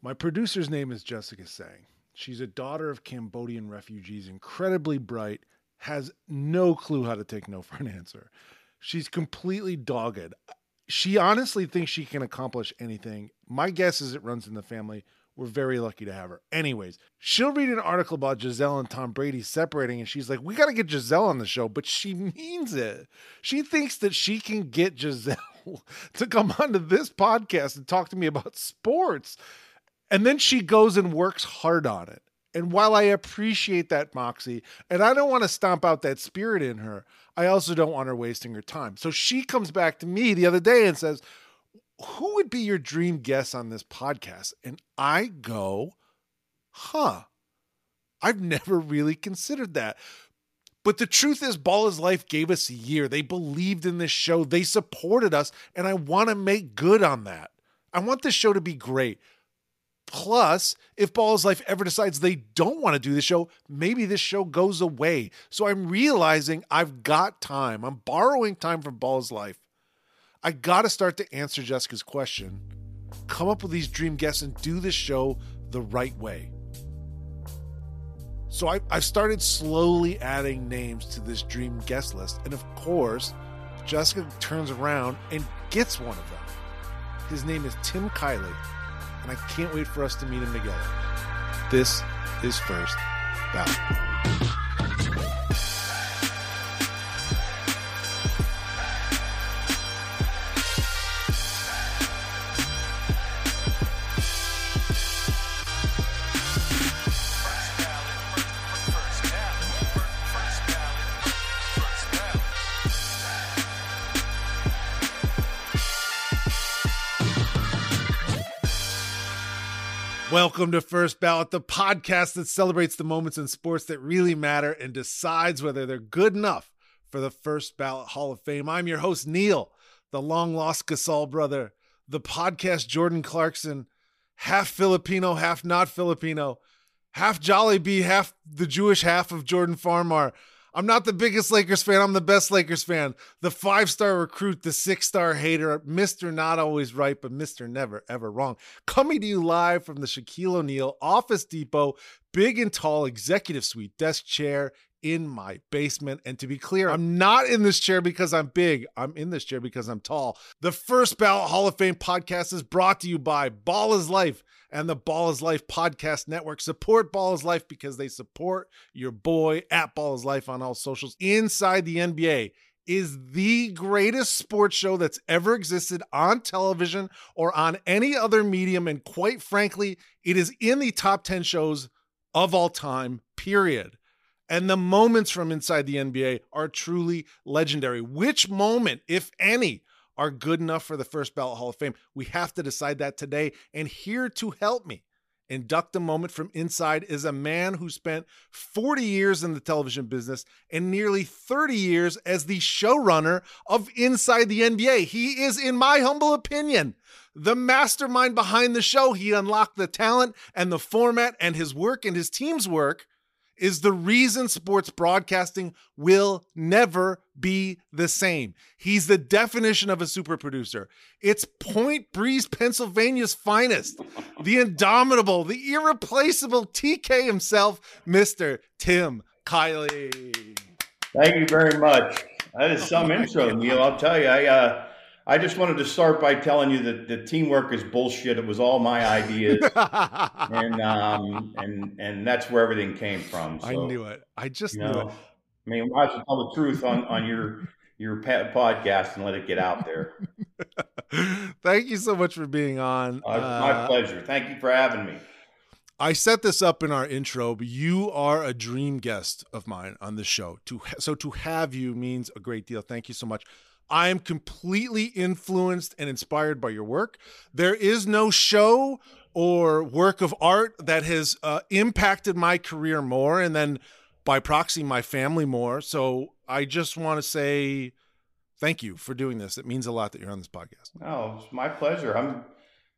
My producer's name is Jessica Sang. She's a daughter of Cambodian refugees, incredibly bright, has no clue how to take no for an answer. She's completely dogged. She honestly thinks she can accomplish anything. My guess is it runs in the family. We're very lucky to have her. Anyways, she'll read an article about Gisele and Tom Brady separating, and she's like, We got to get Gisele on the show, but she means it. She thinks that she can get Gisele to come onto this podcast and talk to me about sports. And then she goes and works hard on it. And while I appreciate that moxie, and I don't want to stomp out that spirit in her, I also don't want her wasting her time. So she comes back to me the other day and says, Who would be your dream guest on this podcast? And I go, Huh, I've never really considered that. But the truth is, Ball is Life gave us a year. They believed in this show, they supported us, and I want to make good on that. I want this show to be great. Plus, if Ball's Life ever decides they don't want to do the show, maybe this show goes away. So I'm realizing I've got time. I'm borrowing time from Ball's Life. I got to start to answer Jessica's question, come up with these dream guests, and do this show the right way. So I, I started slowly adding names to this dream guest list. And of course, Jessica turns around and gets one of them. His name is Tim Kiely, and I can't wait for us to meet him together. This is First Ballot. Welcome to First Ballot, the podcast that celebrates the moments in sports that really matter and decides whether they're good enough for the First Ballot Hall of Fame. I'm your host, Neil, the long lost Gasol brother, the podcast Jordan Clarkson, half Filipino, half not Filipino, half Jollibee, half the Jewish half of Jordan Farmar. I'm not the biggest Lakers fan. I'm the best Lakers fan. The five star recruit, the six star hater, Mr. Not Always Right, but Mr. Never Ever Wrong. Coming to you live from the Shaquille O'Neal Office Depot, big and tall executive suite desk chair in my basement. And to be clear, I'm not in this chair because I'm big. I'm in this chair because I'm tall. The First Ballot Hall of Fame podcast is brought to you by Ball is Life and the Ball is Life podcast network. Support Ball is Life because they support your boy at Ball is Life on all socials. Inside the NBA is the greatest sports show that's ever existed on television or on any other medium. And quite frankly, it is in the top 10 shows of all time, period. And the moments from inside the NBA are truly legendary. Which moment, if any, are good enough for the first ballot Hall of Fame. We have to decide that today. And here to help me induct a moment from inside is a man who spent 40 years in the television business and nearly 30 years as the showrunner of Inside the NBA. He is, in my humble opinion, the mastermind behind the show. He unlocked the talent and the format, and his work and his team's work is the reason sports broadcasting will never be the same. He's the definition of a super producer. It's Point Breeze, Pennsylvania's finest, the indomitable, the irreplaceable TK himself, Mr. Tim Kiely. Thank you very much. That is some intro, Neil. I'll tell you, I uh, I just wanted to start by telling you that the teamwork is bullshit. It was all my ideas, and um, and and that's where everything came from. So, I knew it. I just knew know, it. I mean, I should tell the truth on on your your podcast and let it get out there. Thank you so much for being on. Uh, my uh, pleasure. Thank you for having me. I set this up in our intro, but you are a dream guest of mine on this show. To so to have you means a great deal. Thank you so much. I am completely influenced and inspired by your work. There is no show or work of art that has uh, impacted my career more and then by proxy my family more. So I just want to say thank you for doing this. It means a lot that you're on this podcast. Oh, it's my pleasure. I'm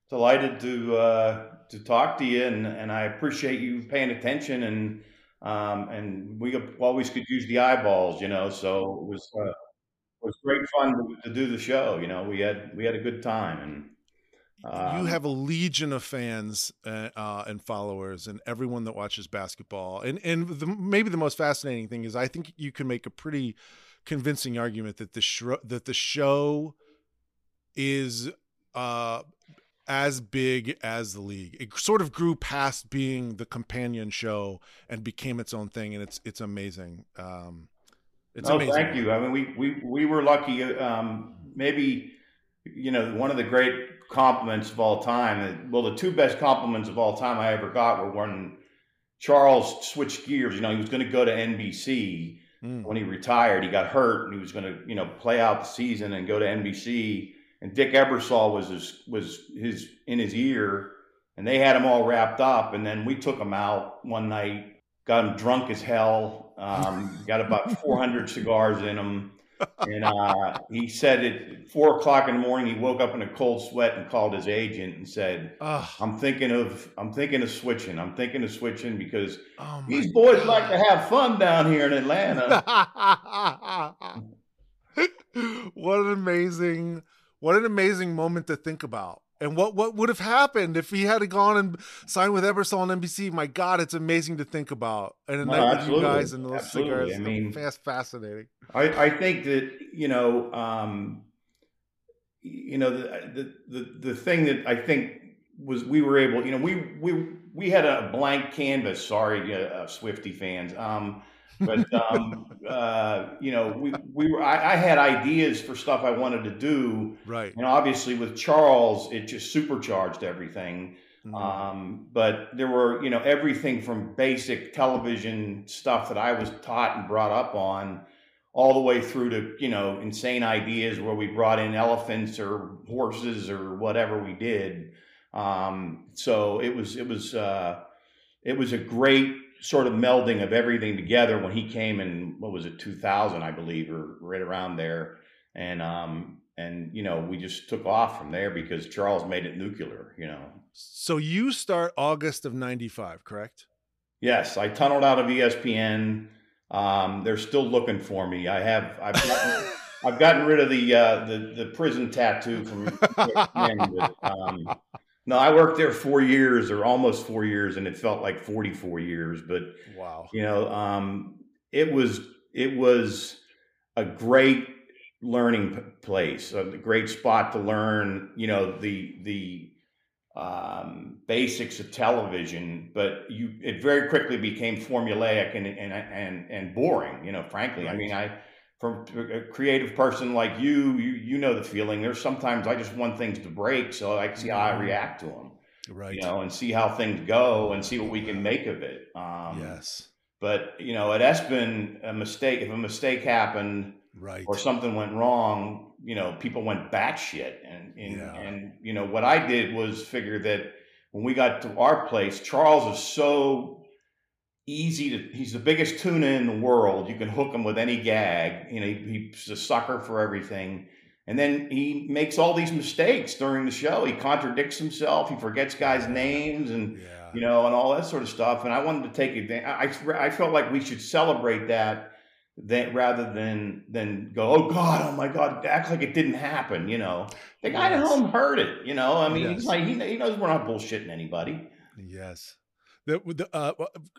delighted to uh, to talk to you, and, and I appreciate you paying attention and um, and we always could use the eyeballs, you know. So it was. Uh, was great fun to, to, do the show. You know, we had we had a good time, and Um, you have a legion of fans uh, uh, and followers, and everyone that watches basketball. And and the, maybe the most fascinating thing is, I think you can make a pretty convincing argument that the sh- that the show is uh, as big as the league. It sort of grew past being the companion show and became its own thing, and it's it's amazing. Um, it's oh, amazing. thank you. I mean, we we we were lucky. Um, maybe you know one of the great compliments of all time. Well, the two best compliments of all time I ever got were when Charles switched gears. You know, he was going to go to NBC. Mm. When he retired, he got hurt, and he was going to, you know, play out the season and go to NBC and Dick Ebersol was his, was his in his ear, and they had him all wrapped up. And then we took him out one night, got him drunk as hell, um, got about 400 cigars in him. And uh, he said at four o'clock in the morning, he woke up in a cold sweat and called his agent and said, "I'm thinking of, I'm thinking of switching. I'm thinking of switching because oh these boys God. like to have fun down here in Atlanta." what an amazing what an amazing moment to think about. And what, what would have happened if he had gone and signed with Ebersol on NBC? My God, it's amazing to think about. And a no, night with you guys and those absolutely. cigars. I mean, fast, fascinating. I, I think that you know, um, you know, the, the the the thing that I think was we were able, you know, we we we had a blank canvas. Sorry, uh, Swifty fans. Um, but um, uh, you know, we we were. I, I, had ideas for stuff I wanted to do. Right. And obviously, with Charles, it just supercharged everything. Mm-hmm. Um, but there were, you know, everything from basic television stuff that I was taught and brought up on, all the way through to, you know, insane ideas where we brought in elephants or horses or whatever we did. Um, so it was, it was, uh, it was a great sort of melding of everything together when he came in what was it 2000 i believe or right around there. And um and you know we just took off from there because charles made it nuclear you know. So you start august of 95 correct? Yes i tunneled out of espn um they're still looking for me. I have i've gotten, I've gotten rid of the uh the the prison tattoo from um, no, I worked there four years or almost four years, and it felt like 44 years. But wow, you know, um, it was it was a great learning place, a great spot to learn. You know, the the um, basics of television, but you it very quickly became formulaic and and and, and boring. You know, frankly, right. I mean, I from a creative person like you, you you know the feeling. There's sometimes I just want things to break so I can see how I mm-hmm. react to them, right? You know, and see how things go and see what we can make of it. Um, yes. But you know, at ESPN, a mistake if a mistake happened, right, or something went wrong, you know, people went batshit, and and, yeah. and you know what I did was figure that when we got to our place, Charles is so easy to he's the biggest tuna in the world. You can hook him with any gag. You know he, he's a sucker for everything. And then he makes all these mistakes during the show. He contradicts himself. He forgets guys names and yeah. you know and all that sort of stuff. And i wanted to take advantage I, I felt like we should celebrate that that rather than than go oh god oh my god act like it didn't happen you know? The guy yes. at home heard it you know? I mean yes. he's like he, he knows we're not bullshitting anybody. Yes the uh,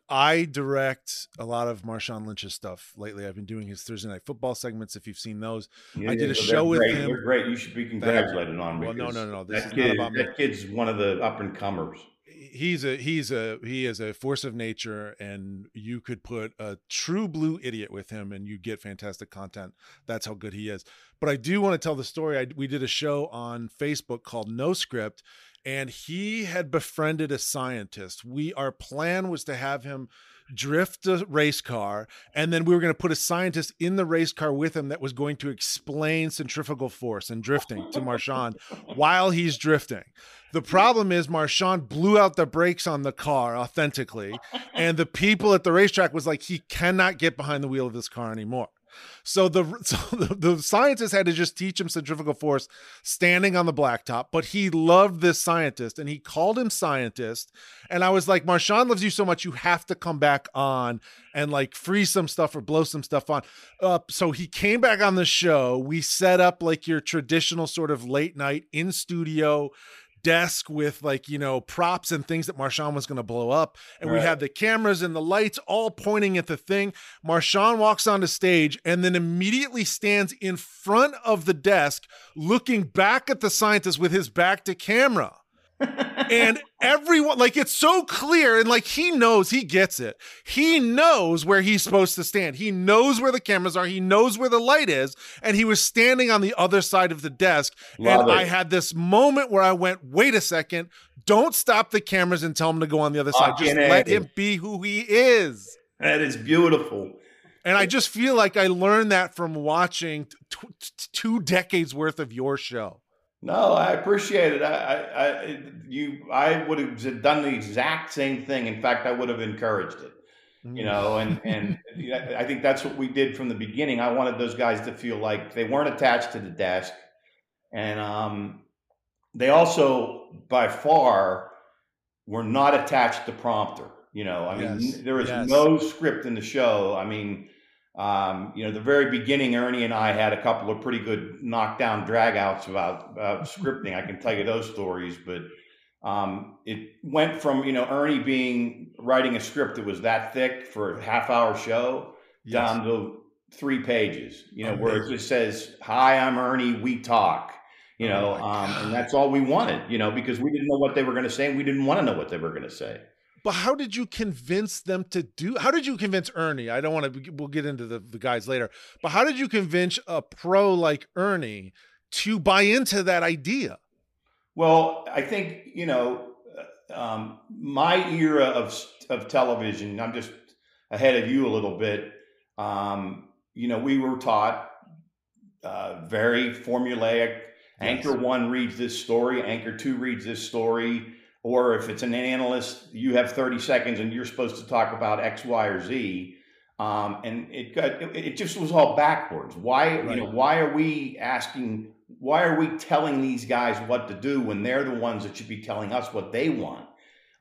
I direct a lot of Marshawn Lynch's stuff lately. I've been doing his Thursday night football segments. If you've seen those, yeah, I did a show with great. him. They're great. You should be congratulated on. Well, no, no, no. This that kid, that kid's one of the up and comers. He's a he's a he is a force of nature, and you could put a true blue idiot with him, and you get fantastic content. That's how good he is. But I do want to tell the story. I, we did a show on Facebook called No Script and he had befriended a scientist. We our plan was to have him drift a race car and then we were going to put a scientist in the race car with him that was going to explain centrifugal force and drifting to Marshawn while he's drifting. The problem is Marshawn blew out the brakes on the car authentically and the people at the racetrack was like he cannot get behind the wheel of this car anymore. So the so the, the scientist had to just teach him centrifugal force standing on the blacktop, but he loved this scientist and he called him scientist. And I was like, Marshawn loves you so much, you have to come back on and like free some stuff or blow some stuff on. Uh, so he came back on the show. We set up like your traditional sort of late night in studio desk with like you know props and things that Marshawn was going to blow up, and right. we had the cameras and the lights all pointing at the thing. Marshawn walks onto stage and then immediately stands in front of the desk, looking back at the scientist with his back to camera and everyone like it's so clear and like he knows he gets it. He knows where he's supposed to stand. He knows where the cameras are. He knows where the light is. And he was standing on the other side of the desk. Love and it. i had this moment where i went wait a second. Don't stop the cameras and tell him to go on the other side. Just let him be who he is. That is beautiful. And I just feel like I learned that from watching t- t- two decades worth of your show. No, I appreciate it. I, I, I, you, I would have done the exact same thing. In fact, I would have encouraged it. You know, and and I think that's what we did from the beginning. I wanted those guys to feel like they weren't attached to the desk, and um, they also, by far, were not attached to prompter. You know, I mean, yes. there was yes. no script in the show. I mean, um, you know, the very beginning, Ernie and I had a couple of pretty good knockdown dragouts about, about scripting. I can tell you those stories, but um, it went from you know Ernie being writing a script that was that thick for a half hour show yes. down to three pages. You know, Amazing. where it just says, "Hi, I'm Ernie. We talk." You oh know, oh um, and that's all we wanted. You know, because we didn't know what they were going to say, and we didn't want to know what they were going to say. But how did you convince them to do? How did you convince Ernie? I don't want to. We'll get into the, the guys later. But how did you convince a pro like Ernie to buy into that idea? Well, I think you know uh, um, my era of of television. I'm just ahead of you a little bit. Um, you know, we were taught uh, very formulaic. Yes. Anchor one reads this story. Anchor two reads this story or if it's an analyst, you have 30 seconds and you're supposed to talk about X, Y, or Z. Um, and it got, it just was all backwards. Why, right. you know, why are we asking, why are we telling these guys what to do when they're the ones that should be telling us what they want?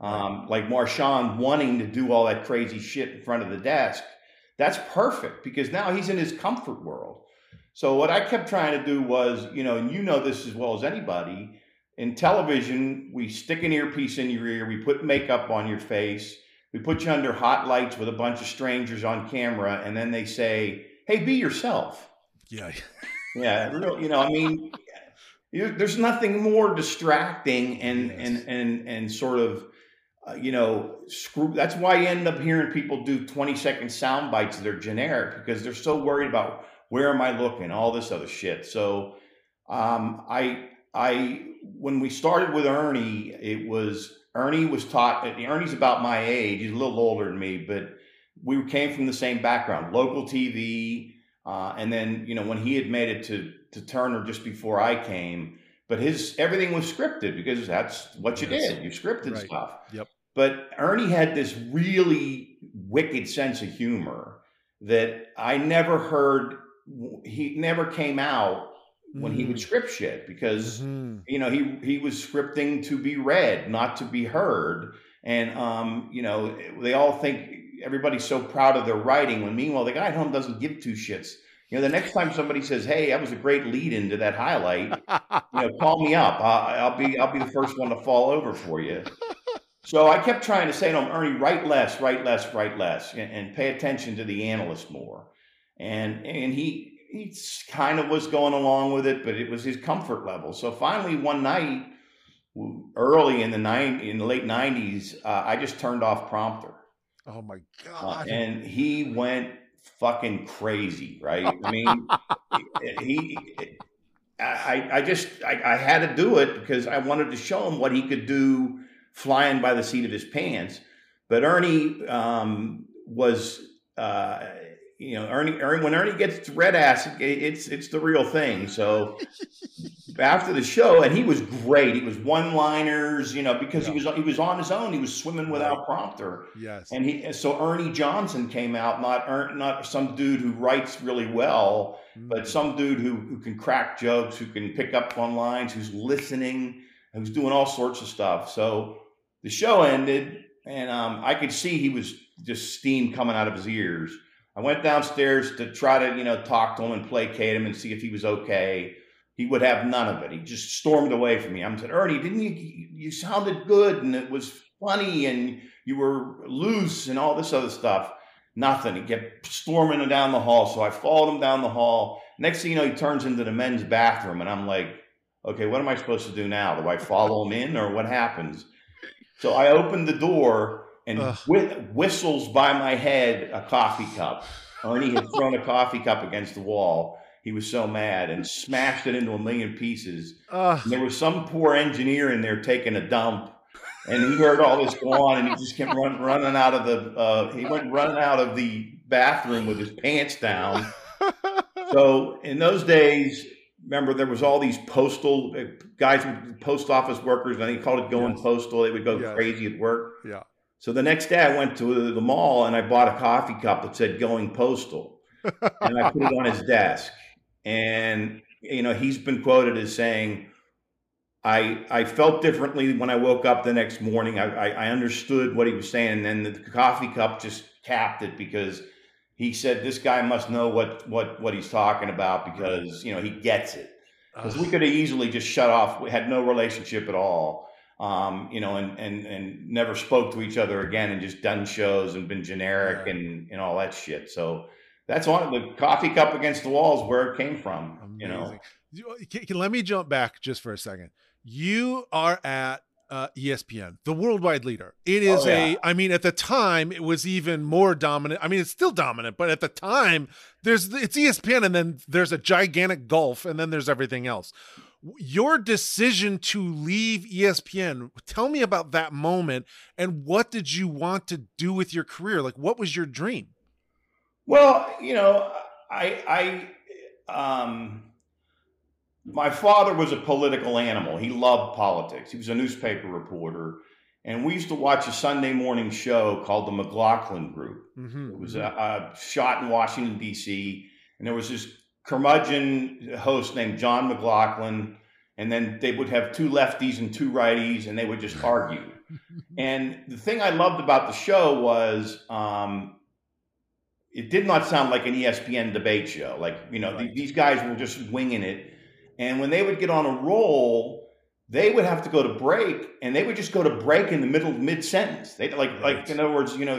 Um, like Marshawn wanting to do all that crazy shit in front of the desk. That's perfect because now he's in his comfort world. So what I kept trying to do was, you know, and you know this as well as anybody, in television, we stick an earpiece in your ear, we put makeup on your face, we put you under hot lights with a bunch of strangers on camera, and then they say, "Hey, be yourself." Yeah, yeah. You know, I mean, there's nothing more distracting and yes. and and and sort of. Uh, you know, screw. That's why you end up hearing people do 20 second sound bites that are generic because they're so worried about where am I looking, all this other shit. So, um, I I when we started with Ernie, it was Ernie was taught. Ernie's about my age. He's a little older than me, but we came from the same background, local TV, uh, and then you know when he had made it to to Turner just before I came. But his everything was scripted because that's what you yes. did. You scripted right. stuff. Yep. But Ernie had this really wicked sense of humor that I never heard. He never came out when he would mm. script shit because mm-hmm. you know he he was scripting to be read, not to be heard. And um, you know they all think everybody's so proud of their writing when meanwhile the guy at home doesn't give two shits. You know, the next time somebody says, "Hey, that was a great lead into that highlight," you know, call me up. I'll, I'll be I'll be the first one to fall over for you. So I kept trying to say to him, Ernie, write less, write less, write less, and, and pay attention to the analyst more. And and he he kind of was going along with it, but it was his comfort level. So finally, one night, early in the nine in the late nineties, uh, I just turned off prompter. Oh my uh, god! Uh, and he went fucking crazy, right? I mean, he. I, I just I, I had to do it because I wanted to show him what he could do flying by the seat of his pants. But Ernie um, was uh, you know, Ernie, Ernie, when Ernie gets red ass, it's it's the real thing. So after the show, and he was great. He was one liners, you know, because yeah. he was he was on his own. He was swimming without prompter. Yes. And he so Ernie Johnson came out, not er, not some dude who writes really well, mm-hmm. but some dude who who can crack jokes, who can pick up on lines, who's listening, who's doing all sorts of stuff. So the show ended, and um, I could see he was just steam coming out of his ears I went downstairs to try to, you know, talk to him and placate him and see if he was okay. he would have none of it. He just stormed away from me. I'm saying, Ernie, didn't you? You sounded good and it was funny and you were loose and all this other stuff. Nothing. He kept storming down the hall. So I followed him down the hall. Next thing you know, he turns into the men's bathroom, and I'm like, okay, what am I supposed to do now? Do I follow him in or what happens? So I opened the door and wh- whistles by my head a coffee cup. Ernie had thrown a coffee cup against the wall. He was so mad and smashed it into a million pieces. There was some poor engineer in there taking a dump, and he heard all this go on, and he just kept run, running out of the. Uh, he went running out of the bathroom with his pants down. so in those days, remember there was all these postal uh, guys, post office workers, and they called it going yes. postal. They would go yes. crazy at work. Yeah. So the next day, I went to the mall and I bought a coffee cup that said "Going Postal," and I put it on his desk. And you know, he's been quoted as saying, "I I felt differently when I woke up the next morning. I I, I understood what he was saying, and then the coffee cup just capped it because." He said, "This guy must know what what what he's talking about because you know he gets it." Because we could have easily just shut off. We had no relationship at all um, you know, and, and, and never spoke to each other again and just done shows and been generic yeah. and, and all that shit. So that's one of the coffee cup against the walls where it came from, Amazing. you know. Can, let me jump back just for a second. You are at uh, ESPN, the worldwide leader. It is oh, yeah. a, I mean, at the time it was even more dominant. I mean, it's still dominant, but at the time there's, it's ESPN and then there's a gigantic gulf and then there's everything else your decision to leave ESPN. Tell me about that moment and what did you want to do with your career? Like, what was your dream? Well, you know, I, I, um, my father was a political animal. He loved politics. He was a newspaper reporter. And we used to watch a Sunday morning show called The McLaughlin Group. Mm-hmm. It was a, a shot in Washington, D.C. And there was this curmudgeon host named John McLaughlin, and then they would have two lefties and two righties, and they would just argue. and the thing I loved about the show was um, it did not sound like an ESPN debate show. Like you know, right. these guys were just winging it, and when they would get on a roll. They would have to go to break, and they would just go to break in the middle, of mid sentence. They like, right. like in other words, you know,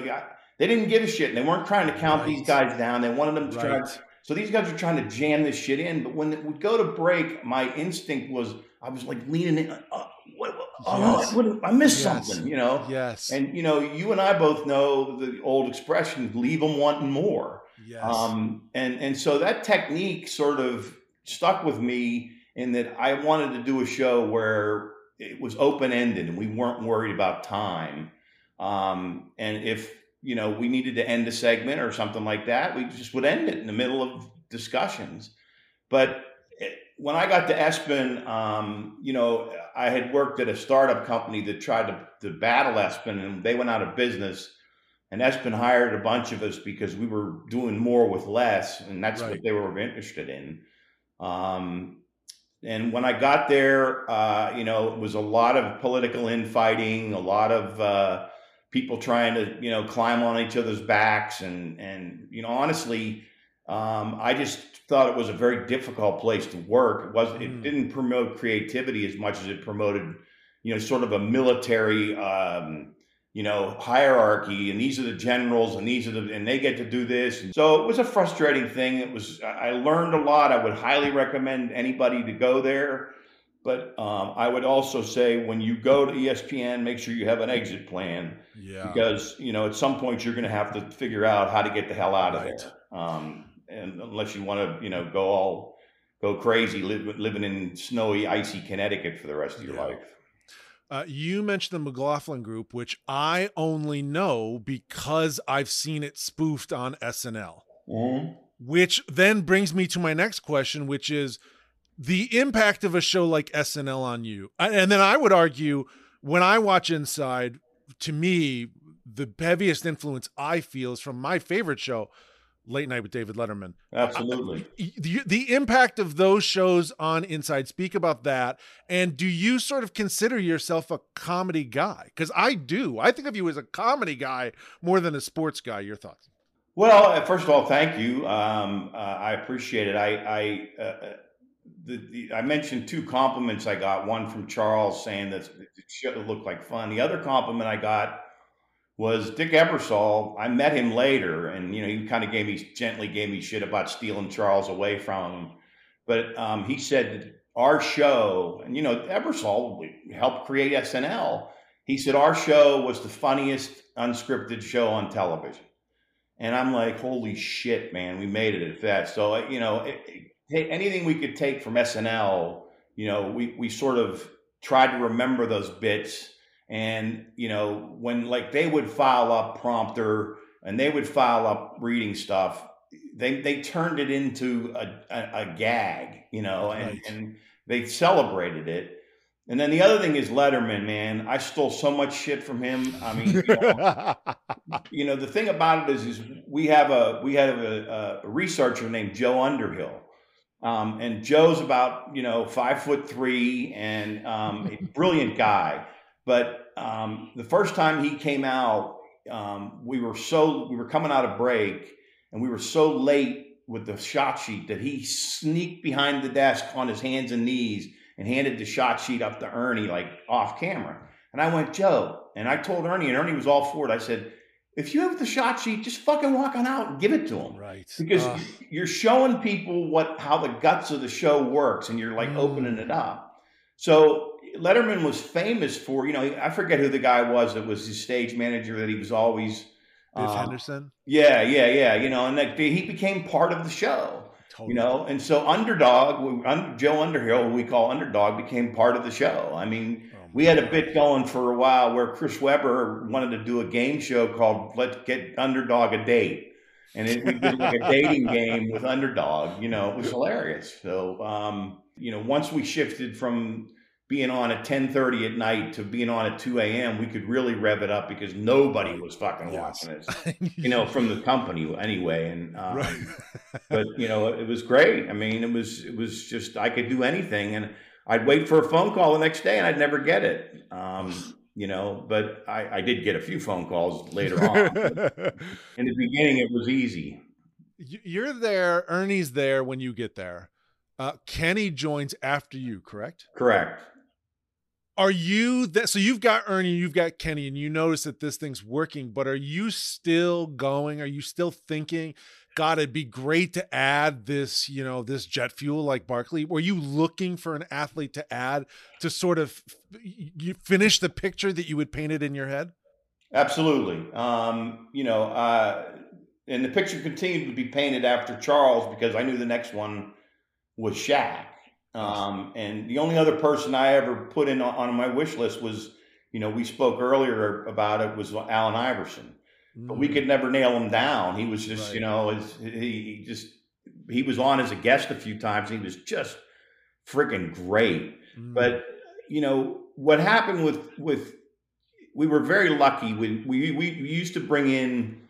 they didn't give a shit. And they weren't trying to count right. these guys down. They wanted them to try so these guys are trying to jam this shit in. But when it would go to break, my instinct was I was like leaning in. Uh, what, what, oh, yes. oh, I, I missed yes. something, you know. Yes. And you know, you and I both know the old expression: "Leave them wanting more." Yes. Um, and and so that technique sort of stuck with me in that I wanted to do a show where it was open ended and we weren't worried about time. Um, and if you know, we needed to end a segment or something like that, we just would end it in the middle of discussions. But it, when I got to ESPN, um, you know, I had worked at a startup company that tried to, to battle ESPN and they went out of business. And ESPN hired a bunch of us because we were doing more with less, and that's right. what they were interested in. Um, and when I got there, uh, you know, it was a lot of political infighting, a lot of uh, people trying to you know climb on each other's backs and and you know honestly um, i just thought it was a very difficult place to work. It was mm. it didn't promote creativity as much as it promoted you know sort of a military um, you know hierarchy and these are the generals and these are the and they get to do this. And so it was a frustrating thing. It was i learned a lot. I would highly recommend anybody to go there but um, I would also say when you go to ESPN, make sure you have an exit plan. Yeah. Because you know at some point you're going to have to figure out how to get the hell out of right. there. Um, and unless you want to, you know, go all go crazy live, living in snowy, icy Connecticut for the rest of your yeah. life. Uh, you mentioned the McLaughlin Group, which I only know because I've seen it spoofed on SNL. Mm-hmm. Which then brings me to my next question, which is the impact of a show like SNL on you. And then I would argue when I watch Inside, to me, the heaviest influence I feel is from my favorite show, Late Night with David Letterman. Absolutely. the, the impact of those shows on Inside, speak about that. And do you sort of consider yourself a comedy guy? Because I do. I think of you as a comedy guy more than a sports guy. Your thoughts? Well, first of all, thank you. Um, uh, I appreciate it. I, I uh, the, the, I mentioned two compliments I got. One from Charles saying that it should look like fun. The other compliment I got was Dick Ebersol. I met him later, and you know he kind of gave me gently gave me shit about stealing Charles away from him. But um, he said our show, and you know Ebersol helped create SNL. He said our show was the funniest unscripted show on television. And I'm like, holy shit, man, we made it at that. So, you know, it, it, anything we could take from SNL, you know, we, we sort of tried to remember those bits. And, you know, when like they would file up prompter and they would file up reading stuff, they, they turned it into a, a, a gag, you know, and, right. and they celebrated it. And then the other thing is Letterman, man. I stole so much shit from him. I mean, you know, you know the thing about it is, is we have a we have a, a researcher named Joe Underhill, um, and Joe's about you know five foot three and um, a brilliant guy. But um, the first time he came out, um, we were so we were coming out of break, and we were so late with the shot sheet that he sneaked behind the desk on his hands and knees and handed the shot sheet up to Ernie, like off camera. And I went, Joe. And I told Ernie, and Ernie was all for it. I said, if you have the shot sheet, just fucking walk on out and give it to them. Right. Because uh. you're showing people what how the guts of the show works and you're like mm. opening it up. So Letterman was famous for, you know, I forget who the guy was that was his stage manager that he was always Biff um, Henderson. Yeah, yeah, yeah. You know, and that he became part of the show. Totally. You know, and so Underdog, Joe Underhill, who we call Underdog, became part of the show. I mean, we had a bit going for a while where Chris Webber wanted to do a game show called "Let's Get Underdog a Date," and it, we did like a dating game with Underdog. You know, it was hilarious. So, um, you know, once we shifted from being on at 10:30 at night to being on at 2 a.m., we could really rev it up because nobody was fucking yes. watching us, you know, from the company anyway. And um, right. but you know, it was great. I mean, it was it was just I could do anything, and I'd wait for a phone call the next day, and I'd never get it. Um, you know, but I, I did get a few phone calls later on. in the beginning, it was easy. You're there. Ernie's there when you get there. Uh, Kenny joins after you, correct? Correct are you that so you've got Ernie, you've got Kenny, and you notice that this thing's working, but are you still going? Are you still thinking, God, it'd be great to add this, you know, this jet fuel like Barkley? Were you looking for an athlete to add to sort of you finish the picture that you had painted in your head? Absolutely. Um, you know, uh, and the picture continued to be painted after Charles because I knew the next one was Shaq. Um, and the only other person I ever put in on, on, my wish list was, you know, we spoke earlier about it was Allen Iverson. But we mm. could never nail him down. He was just, right. you know, his, he just he was on as a guest a few times. he was just freaking great. Mm. But you know what happened with with we were very lucky. We we we used to bring in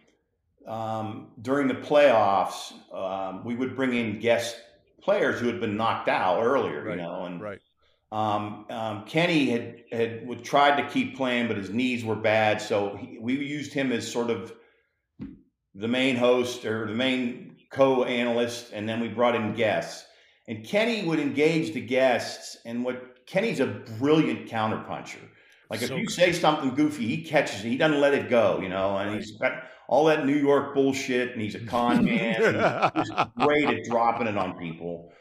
um, during the playoffs. Um, we would bring in guest players who had been knocked out earlier, right, you know, and right. Um, um, Kenny had had tried to keep playing, but his knees were bad, so he, we used him as sort of the main host or the main co-analyst, and then we brought in guests. And Kenny would engage the guests, and what Kenny's a brilliant counterpuncher. Like so if you say something goofy, he catches it. He doesn't let it go, you know. And he's got all that New York bullshit, and he's a con man. he's great at dropping it on people.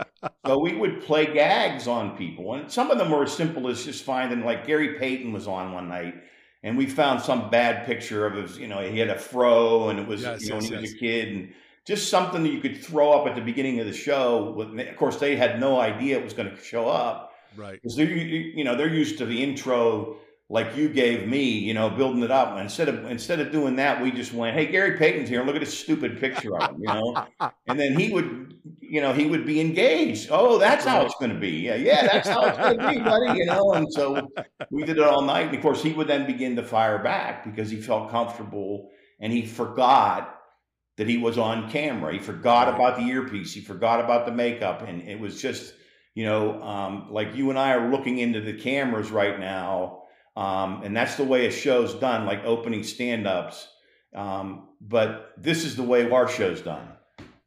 So we would play gags on people, and some of them were as simple as just finding, like Gary Payton was on one night, and we found some bad picture of his. You know, he had a fro, and it was yes, you know yes, when he was a kid, and just something that you could throw up at the beginning of the show. Of course, they had no idea it was going to show up, right? Because they're you know they're used to the intro like you gave me, you know, building it up. Instead of instead of doing that, we just went, "Hey, Gary Payton's here. Look at this stupid picture of him," you know. and then he would, you know, he would be engaged. Oh, that's how it's going to be. Yeah, yeah, that's how it's going to be, buddy. You know. And so we did it all night. And of course, he would then begin to fire back because he felt comfortable and he forgot that he was on camera. He forgot about the earpiece. He forgot about the makeup, and it was just, you know, um, like you and I are looking into the cameras right now um, and that's the way a show's done, like opening stand ups. Um, but this is the way our show's done.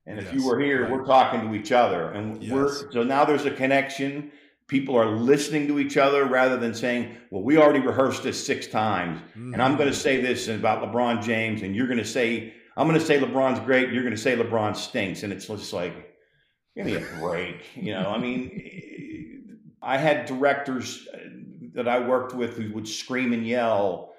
And if Yes, you were here, right. we're talking to each other, and Yes. we're so now there's a connection. People are listening to each other rather than saying, "Well, we already rehearsed this six times, and I'm Mm-hmm. going to say this about LeBron James, and you're going to say I'm going to say LeBron's great, you're going to say LeBron stinks," and it's just like, give me a break, you know. I mean, I had directors that I worked with who would scream and yell,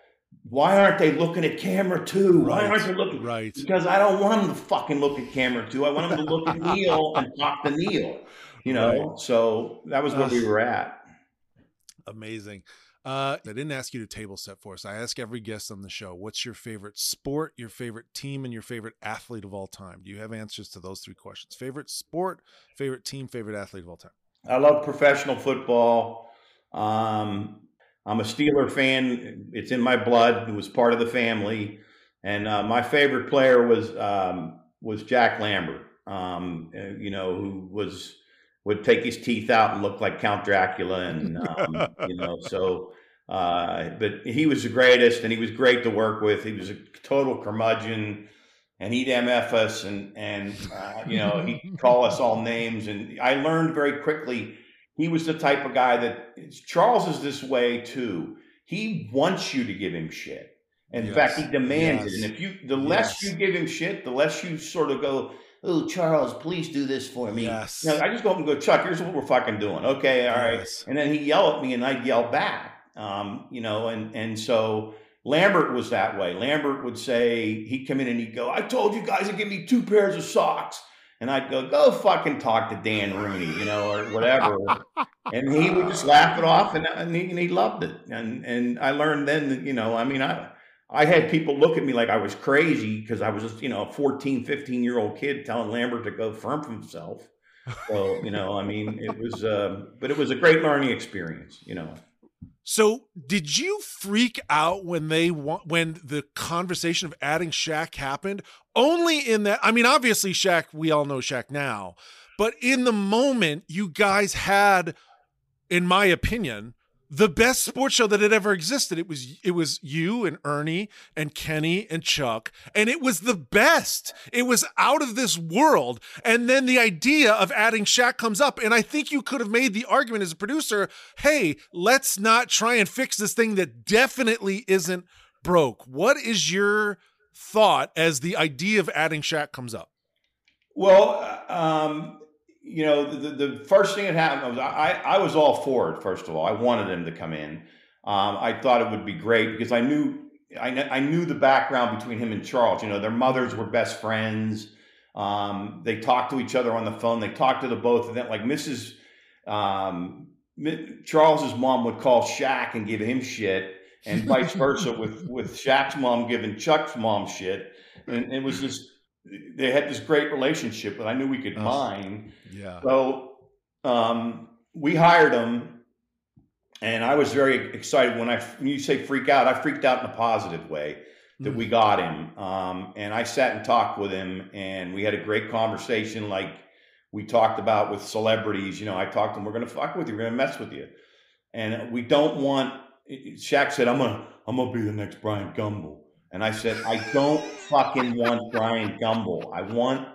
"Why aren't they looking at camera too? Why Right. aren't they looking?" Right. Because I don't want them to fucking look at camera too. I want them to look at Neil and talk to Neil. You know, so that was where we were at. Amazing. Uh, I didn't ask you to table set for us. I ask every guest on the show, what's your favorite sport, your favorite team, and your favorite athlete of all time? Do you have answers to those three questions? Favorite sport, favorite team, favorite athlete of all time? I love professional football. Um, I'm a Steeler fan. It's in my blood. It was part of the family. And uh, my favorite player was um, was Jack Lambert. Um, uh, you know, who was would take his teeth out and look like Count Dracula, and um, you know, so. Uh, but he was the greatest, and he was great to work with. He was a total curmudgeon, and he'd mf us, and and uh, you know he'd call us all names. And I learned very quickly he was the type of guy that Charles is this way too. He wants you to give him shit. In Yes. fact, he demands Yes. it. And if you, the less Yes. you give him shit, the less you sort of go, "Oh, Charles, please do this for me." Yes. You know, I just go up and go, Chuck, here's what we're fucking doing. Okay, all right. And then he'd yell at me, and I'd yell back. Um, you know, and and so Lambert was that way. Lambert would say he'd come in and he'd go, "I told you guys to give me two pairs of socks," and I'd go, "Go fucking talk to Dan Rooney," you know, or whatever. and he would just laugh it off, and and he, and he loved it. And and I learned then that you know, I mean, I. I had people look at me like I was crazy because I was just, you know, a 14, 15 year old kid telling Lambert to go firm for himself. So, you know, I mean, it was, um, but it was a great learning experience, you know. So, did you freak out when they wa- when the conversation of adding Shaq happened? Only in that, I mean, obviously Shaq, we all know Shaq now, but in the moment, you guys had, in my opinion, the best sports show that had ever existed. It was it was you and Ernie and Kenny and Chuck, and it was the best. It was out of this world. And then the idea of adding Shaq comes up, and I think you could have made the argument as a producer, hey, let's not try and fix this thing that definitely isn't broke. What is your thought as the idea of adding Shaq comes up? Well, um, you know, the, the first thing that happened was I, I was all for it. First of all, I wanted him to come in. Um, I thought it would be great because I knew I, I knew the background between him and Charles. You know, their mothers were best friends. Um, they talked to each other on the phone. They talked to the both of them. Like Mrs. Um, Charles's mom would call Shaq and give him shit, and vice versa with with Shaq's mom giving Chuck's mom shit. And it was just they had this great relationship, but I knew we could mine. Yeah. So um, we hired him, and I was very excited when I when you say freak out. I freaked out in a positive way that Mm. we got him, um, and I sat and talked with him, and we had a great conversation, like we talked about with celebrities. You know, I talked to him. We're going to fuck with you. We're going to mess with you, and we don't want. Shaq said, "I'm gonna I'm gonna be the next Bryant Gumbel," and I said, "I don't fucking want Bryant Gumbel. I want."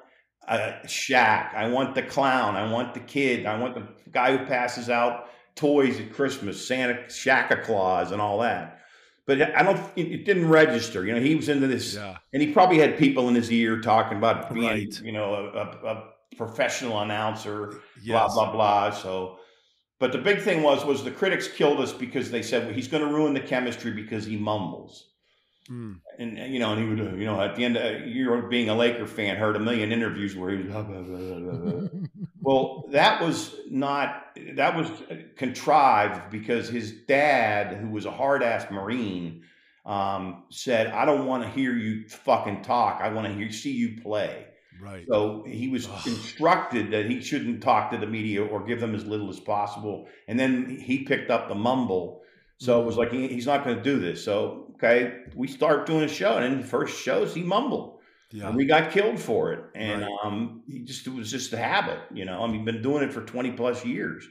uh, Shaq. I want the clown. I want the kid. I want the guy who passes out toys at Christmas, Santa, Shaka Claus, and all that. But I don't. It, it didn't register. You know, he was into this, Yeah. and he probably had people in his ear talking about being, Right. you know, a, a, a professional announcer. Yes. Blah blah blah. So. But the big thing was was the critics killed us because they said well, he's going to ruin the chemistry because he mumbles Mm. and you know, and he would, you know, at the end, of, you being a Laker fan, heard a million interviews where he was. Blah, blah, blah, blah, blah. well, that was not that was contrived because his dad, who was a hard ass Marine, um, said, "I don't want to hear you fucking talk. I want to hear see you play." right. So he was Ugh. instructed that he shouldn't talk to the media or give them as little as possible. And then he picked up the mumble. So it was like, he, he's not going to do this. So, okay, we start doing a show. And in the first shows, he mumbled. Yeah. And we got killed for it. And Right. um, he just, it was just a habit, you know. I mean, been doing it for 20 plus years.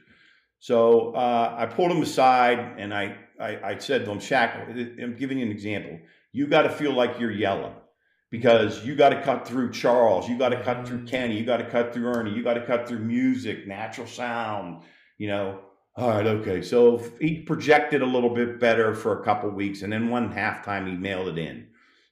So uh, I pulled him aside and I, I, I said to him, Shaq, I'm giving you an example. You got to feel like you're yelling. because you got to cut through Charles, you got to cut through Mm. Kenny, you got to cut through Ernie, you got to cut through music, natural sound, you know. All right, okay. So he projected a little bit better for a couple weeks, and then one halftime he mailed it in,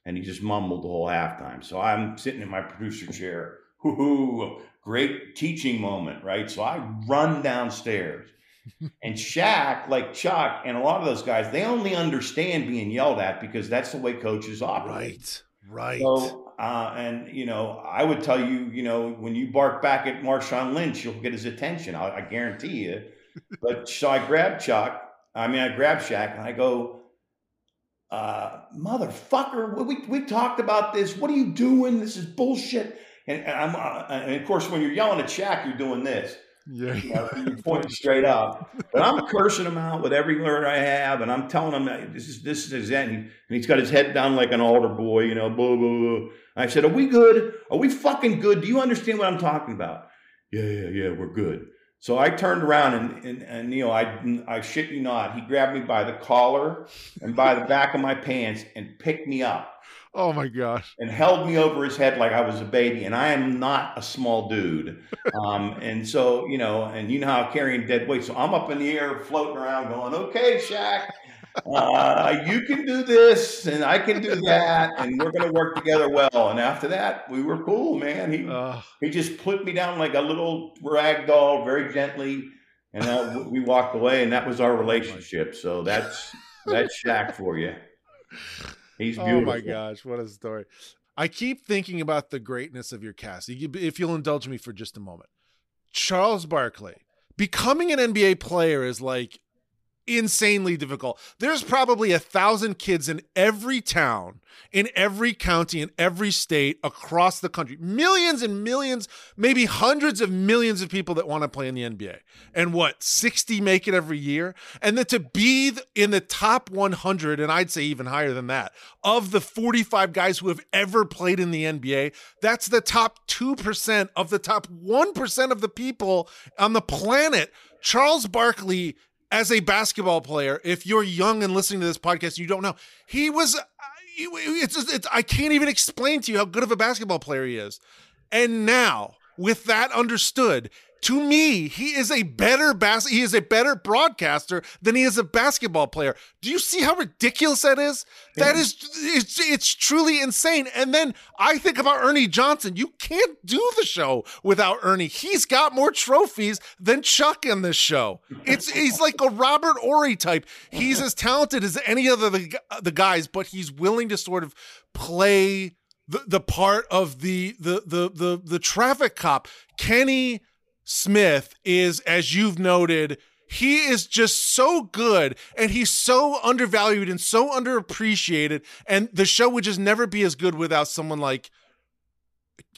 and he just mumbled the whole halftime. So I'm sitting in my producer chair. Hoo-hoo, great teaching moment, right? So I run downstairs. and Shaq, like Chuck, and a lot of those guys, they only understand being yelled at because that's the way coaches operate. Right. Right. So, uh, and you know, I would tell you, you know, when you bark back at Marshawn Lynch, you'll get his attention. I, I guarantee you. But so I grab Chuck. I mean, I grab Shaq, and I go, uh, "Motherfucker, we we talked about this. What are you doing? This is bullshit." And, and I'm, uh, and of course, when you're yelling at Shaq, you're doing this. yeah. You know, you're pointing straight up. But I'm cursing him out with every word I have, and I'm telling him that this is this is it. And, he, and he's got his head down like an altar boy, you know. Blah, blah, blah. I said, "Are we good? Are we fucking good? Do you understand what I'm talking about?" Yeah, yeah, yeah. We're good. So I turned around and, and, and Neil, I, I shit you not, he grabbed me by the collar and by the back of my pants and picked me up Oh my gosh. and held me over his head like I was a baby. And I am not a small dude. Um, and so, you know, and you know how carrying dead weight. So I'm up in the air floating around going, okay, Shaq, uh, you can do this and I can do that. And we're going to work together well. And after that, we were cool, man. He, Uh, he just put me down like a little rag doll very gently. And uh, we walked away and that was our relationship. So that's, that's Shaq for you. He's beautiful. oh my gosh, what a story. I keep thinking about the greatness of your cast. If you'll indulge me for just a moment. Charles Barkley, becoming an NBA player is like insanely difficult. There's probably a thousand kids in every town, in every county, in every state across the country. Millions and millions, maybe hundreds of millions of people that want to play in the NBA. And what, 60 make it every year? And then to be in the top 100, and I'd say even higher than that, of the 45 guys who have ever played in the NBA, that's the top 2% of the top 1% of the people on the planet. Charles Barkley as a basketball player, if you're young and listening to this podcast, you don't know he was. Uh, it's, just, it's I can't even explain to you how good of a basketball player he is. And now, with that understood, to me, he is a better bas- he is a better broadcaster than he is a basketball player. Do you see how ridiculous that is? That is it's it's truly insane. And then I think about Ernie Johnson. You can't do the show without Ernie. He's got more trophies than Chuck in this show. It's he's like a Robert Horry type. He's as talented as any other the, the guys, but he's willing to sort of play the, the part of the the the the the traffic cop. Kenny Smith is, as you've noted, he is just so good and he's so undervalued and so underappreciated. And the show would just never be as good without someone like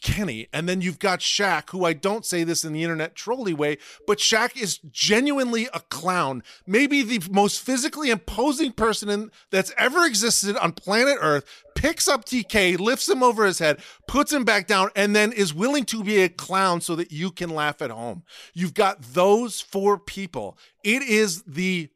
Kenny. And then you've got Shaq, who I don't say this in the internet trolley way, but Shaq is genuinely a clown. Maybe the most physically imposing person in, that's ever existed on planet Earth. Picks up TK, lifts him over his head, puts him back down, and then is willing to be a clown so that you can laugh at home. You've got those four people. It is the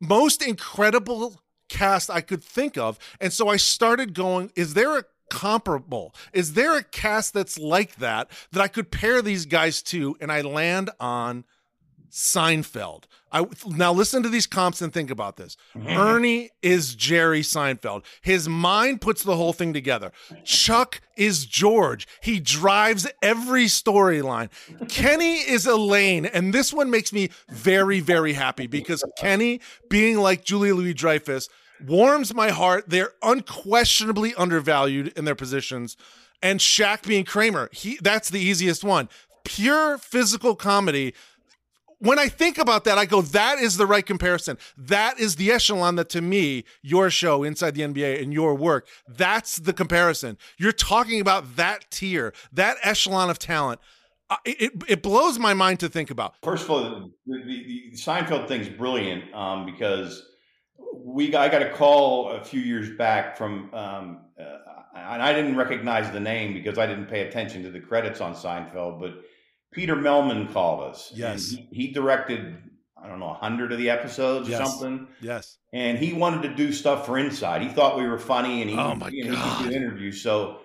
most incredible cast I could think of. And so I started going, is there a comparable? Is there a cast that's like that that I could pair these guys to? And I land on Seinfeld. I now listen to these comps and think about this. Mm-hmm. Ernie is Jerry Seinfeld. His mind puts the whole thing together. Chuck is George. He drives every storyline. Kenny is Elaine, and this one makes me very, very happy because Kenny, being like Julia Louis Dreyfus, warms my heart. They're unquestionably undervalued in their positions. And Shaq being Kramer, he that's the easiest one. Pure physical comedy. When I think about that, I go, that is the right comparison. That is the echelon that to me, your show inside the NBA and your work, that's the comparison. You're talking about that tier, that echelon of talent. It, it blows my mind to think about. First of all, the, the, the Seinfeld thing's brilliant um, because we I got a call a few years back from, um, uh, and I didn't recognize the name because I didn't pay attention to the credits on Seinfeld, but Peter Mehlman called us. Yes. He, he directed I don't know, a 100 of the episodes Yes. or something. Yes. And he wanted to do stuff for Inside. He thought we were funny and he, Oh, my you know, he God. could do interviews. So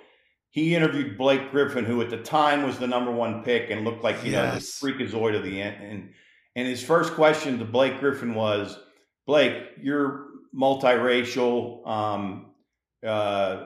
he interviewed Blake Griffin, who at the time was the number one pick and looked like, you know, the freakazoid of the end. And, and his first question to Blake Griffin was, Blake, you're multiracial. Um, uh,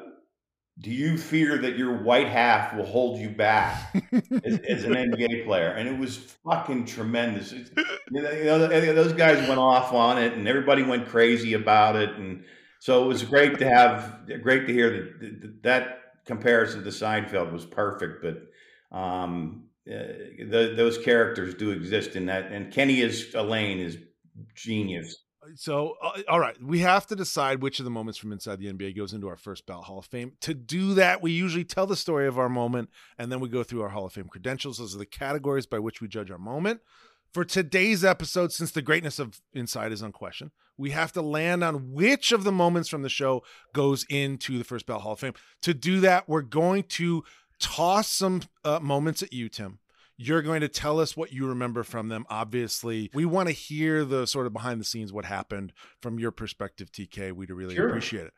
do you fear that your white half will hold you back as, as an NBA player? And it was fucking tremendous. You know, you know, those guys went off on it, and everybody went crazy about it, and so it was great to have, great to hear that that, that comparison to Seinfeld was perfect. But um, uh, the, those characters do exist in that, and Kenny is Elaine is genius. So, uh, all right, we have to decide which of the moments from inside the NBA goes into our first ballot Hall of Fame. To do that, we usually tell the story of our moment and then we go through our Hall of Fame credentials. Those are the categories by which we judge our moment. For today's episode, since the greatness of Inside is unquestioned, we have to land on which of the moments from the show goes into the first ballot Hall of Fame. To do that, we're going to toss some uh, moments at you, Tim. You're going to tell us what you remember from them. Obviously, we want to hear the sort of behind the scenes, what happened from your perspective, TK. We'd really Sure. appreciate it.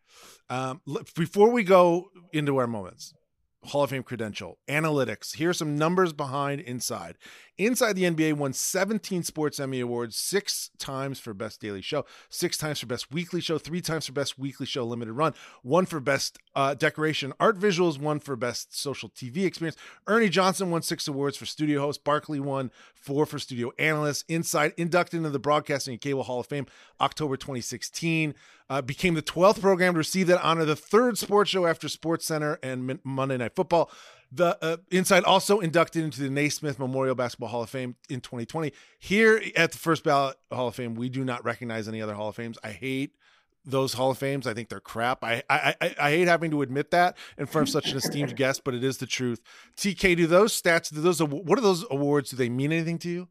Um, before we go into our moments, Hall of Fame credential, analytics. Here are some numbers behind Inside. Inside the NBA won 17 Sports Emmy Awards, six times for Best Daily Show, six times for Best Weekly Show, three times for Best Weekly Show Limited Run, one for Best uh, Decoration Art Visuals, one for Best Social TV Experience. Ernie Johnson won six awards for Studio Host. Barkley won four for Studio Analyst. Inside inducted into the Broadcasting and Cable Hall of Fame October 2016. Uh, became the 12th program to receive that honor, the third sports show after Sports Center and Monday Night Football. The uh, Inside also inducted into the Naismith Memorial Basketball Hall of Fame in 2020. Here at the First Ballot Hall of Fame, we do not recognize any other Hall of Fames. I hate those Hall of Fames. I think they're crap. I I I, I hate having to admit that in front of such an esteemed guest, but it is the truth. TK, do those stats? Do those what are those awards? Do they mean anything to you?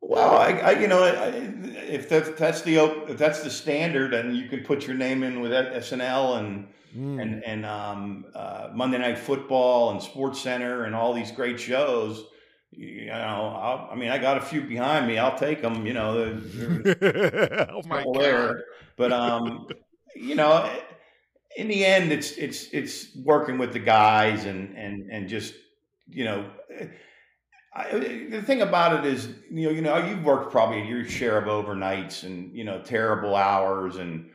Well, I, I you know, I, if that, that's the if that's the standard, and you can put your name in with SNL and Mm. and and um, uh, Monday Night Football and Sports Center and all these great shows. You know, I'll, I mean, I got a few behind me. I'll take them. You know, oh my god! there. But um, you know, in the end, it's it's it's working with the guys and and and just you know. I, the thing about it is, you know, you know, you've worked probably your share of overnights and you know terrible hours, and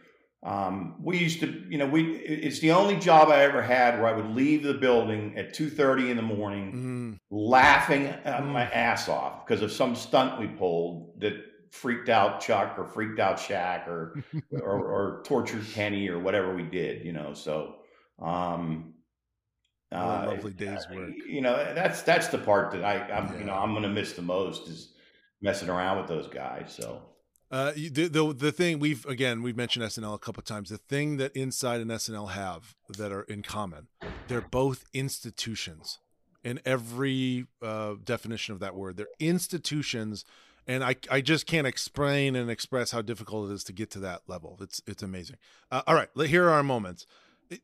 um, we used to, you know, we it's the only job I ever had where I would leave the building at two thirty in the morning, Mm. laughing uh, Mm. my ass off because of some stunt we pulled that freaked out Chuck or freaked out Shaq or or, or tortured Kenny or whatever we did, you know. So, um, uh, lovely day's work. You know, that's that's the part that I, I'm, you know, I'm going to miss the most is messing around with those guys. So, Uh, the, the the thing we've again we've mentioned SNL a couple of times. The thing that Inside and SNL have that are in common, they're both institutions in every uh, definition of that word. They're institutions, and I I just can't explain and express how difficult it is to get to that level. It's it's amazing. Uh, all right, here are our moments.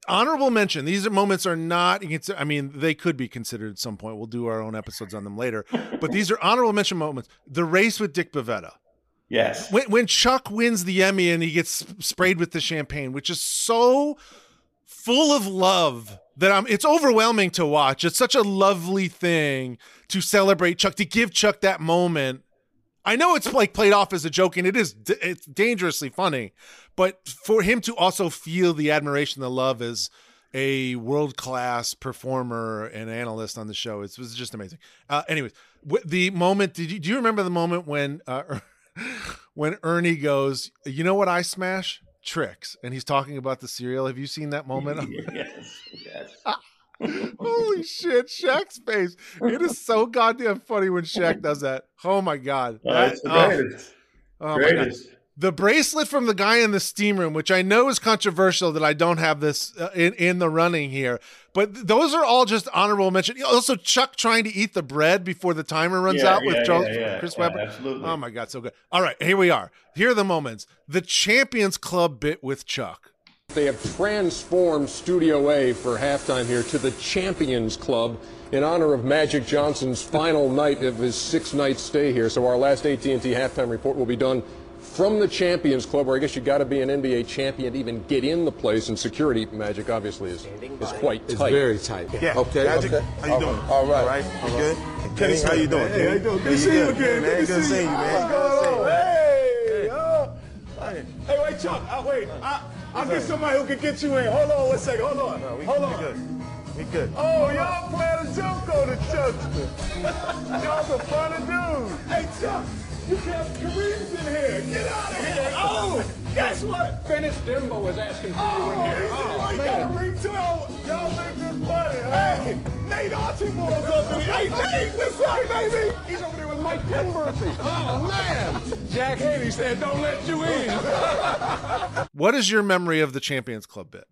Honorable mention. These moments are not. I mean, they could be considered at some point. We'll do our own episodes on them later. But these are honorable mention moments. The race with Dick Bavetta yes, when, when Chuck wins the Emmy and he gets sprayed with the champagne, which is so full of love that I'm it's overwhelming to watch. It's such a lovely thing to celebrate Chuck, to give Chuck that moment. I know it's like played off as a joke and it is it's dangerously funny, but for him to also feel the admiration, the love as a world class performer and analyst on the show, it was just amazing. Uh, anyways, the moment did you do you remember the moment when uh, when Ernie goes, you know what I smash? Trix. And he's talking about the cereal. Have you seen that moment? yes, yes. Holy shit, Shaq's face. It is so goddamn funny when Shaq does that. Oh my God. Uh, oh, greatest. oh my God. greatest. The bracelet from the guy in the steam room, which I know is controversial that I don't have this uh, in, in the running here, but th- those are all just honorable mention. Also, Chuck trying to eat the bread before the timer runs Yeah, out with yeah, Charles, yeah, yeah, Chris yeah, Webber. absolutely. Oh my God, so good. All right, here we are. Here are the moments. The Champions Club bit with Chuck. They have transformed Studio A for halftime here to the Champions Club in honor of Magic Johnson's final night of his six-night stay here. So our last AT&T halftime report will be done from the Champions Club, where I guess you got to be an NBA champion to even get in the place. And security, Magic obviously is is quite tight. It's very tight. Yeah. Okay. Magic, okay. how you doing? All right. All right. You good? Kenny, how you doing? Hey, how you doing? Good to see you again. Man, Good good to to see see you. you, man. What's going on? you. Hey, oh. Hey, wait, Chuck. I, wait, I, I'll get somebody who can get you in. Hold on one second. Hold on. No, we, Hold we on. good. We good. Oh, y'all playing a joke on the Chuckster. Y'all some funny dudes. Hey, Chuck, you got Kareem's in here. Get out of here. Oh, guess what? Fennis Dembo is asking for you in here. Oh, you got a ring too. Y'all make this funny. Hey, Nate Archibald's up in here. Hey, Nate, what's up, baby? He's over there with Mike Penberthy. Oh, man. Jack Haley said, don't let you in. What is your memory of the Champions Club bit?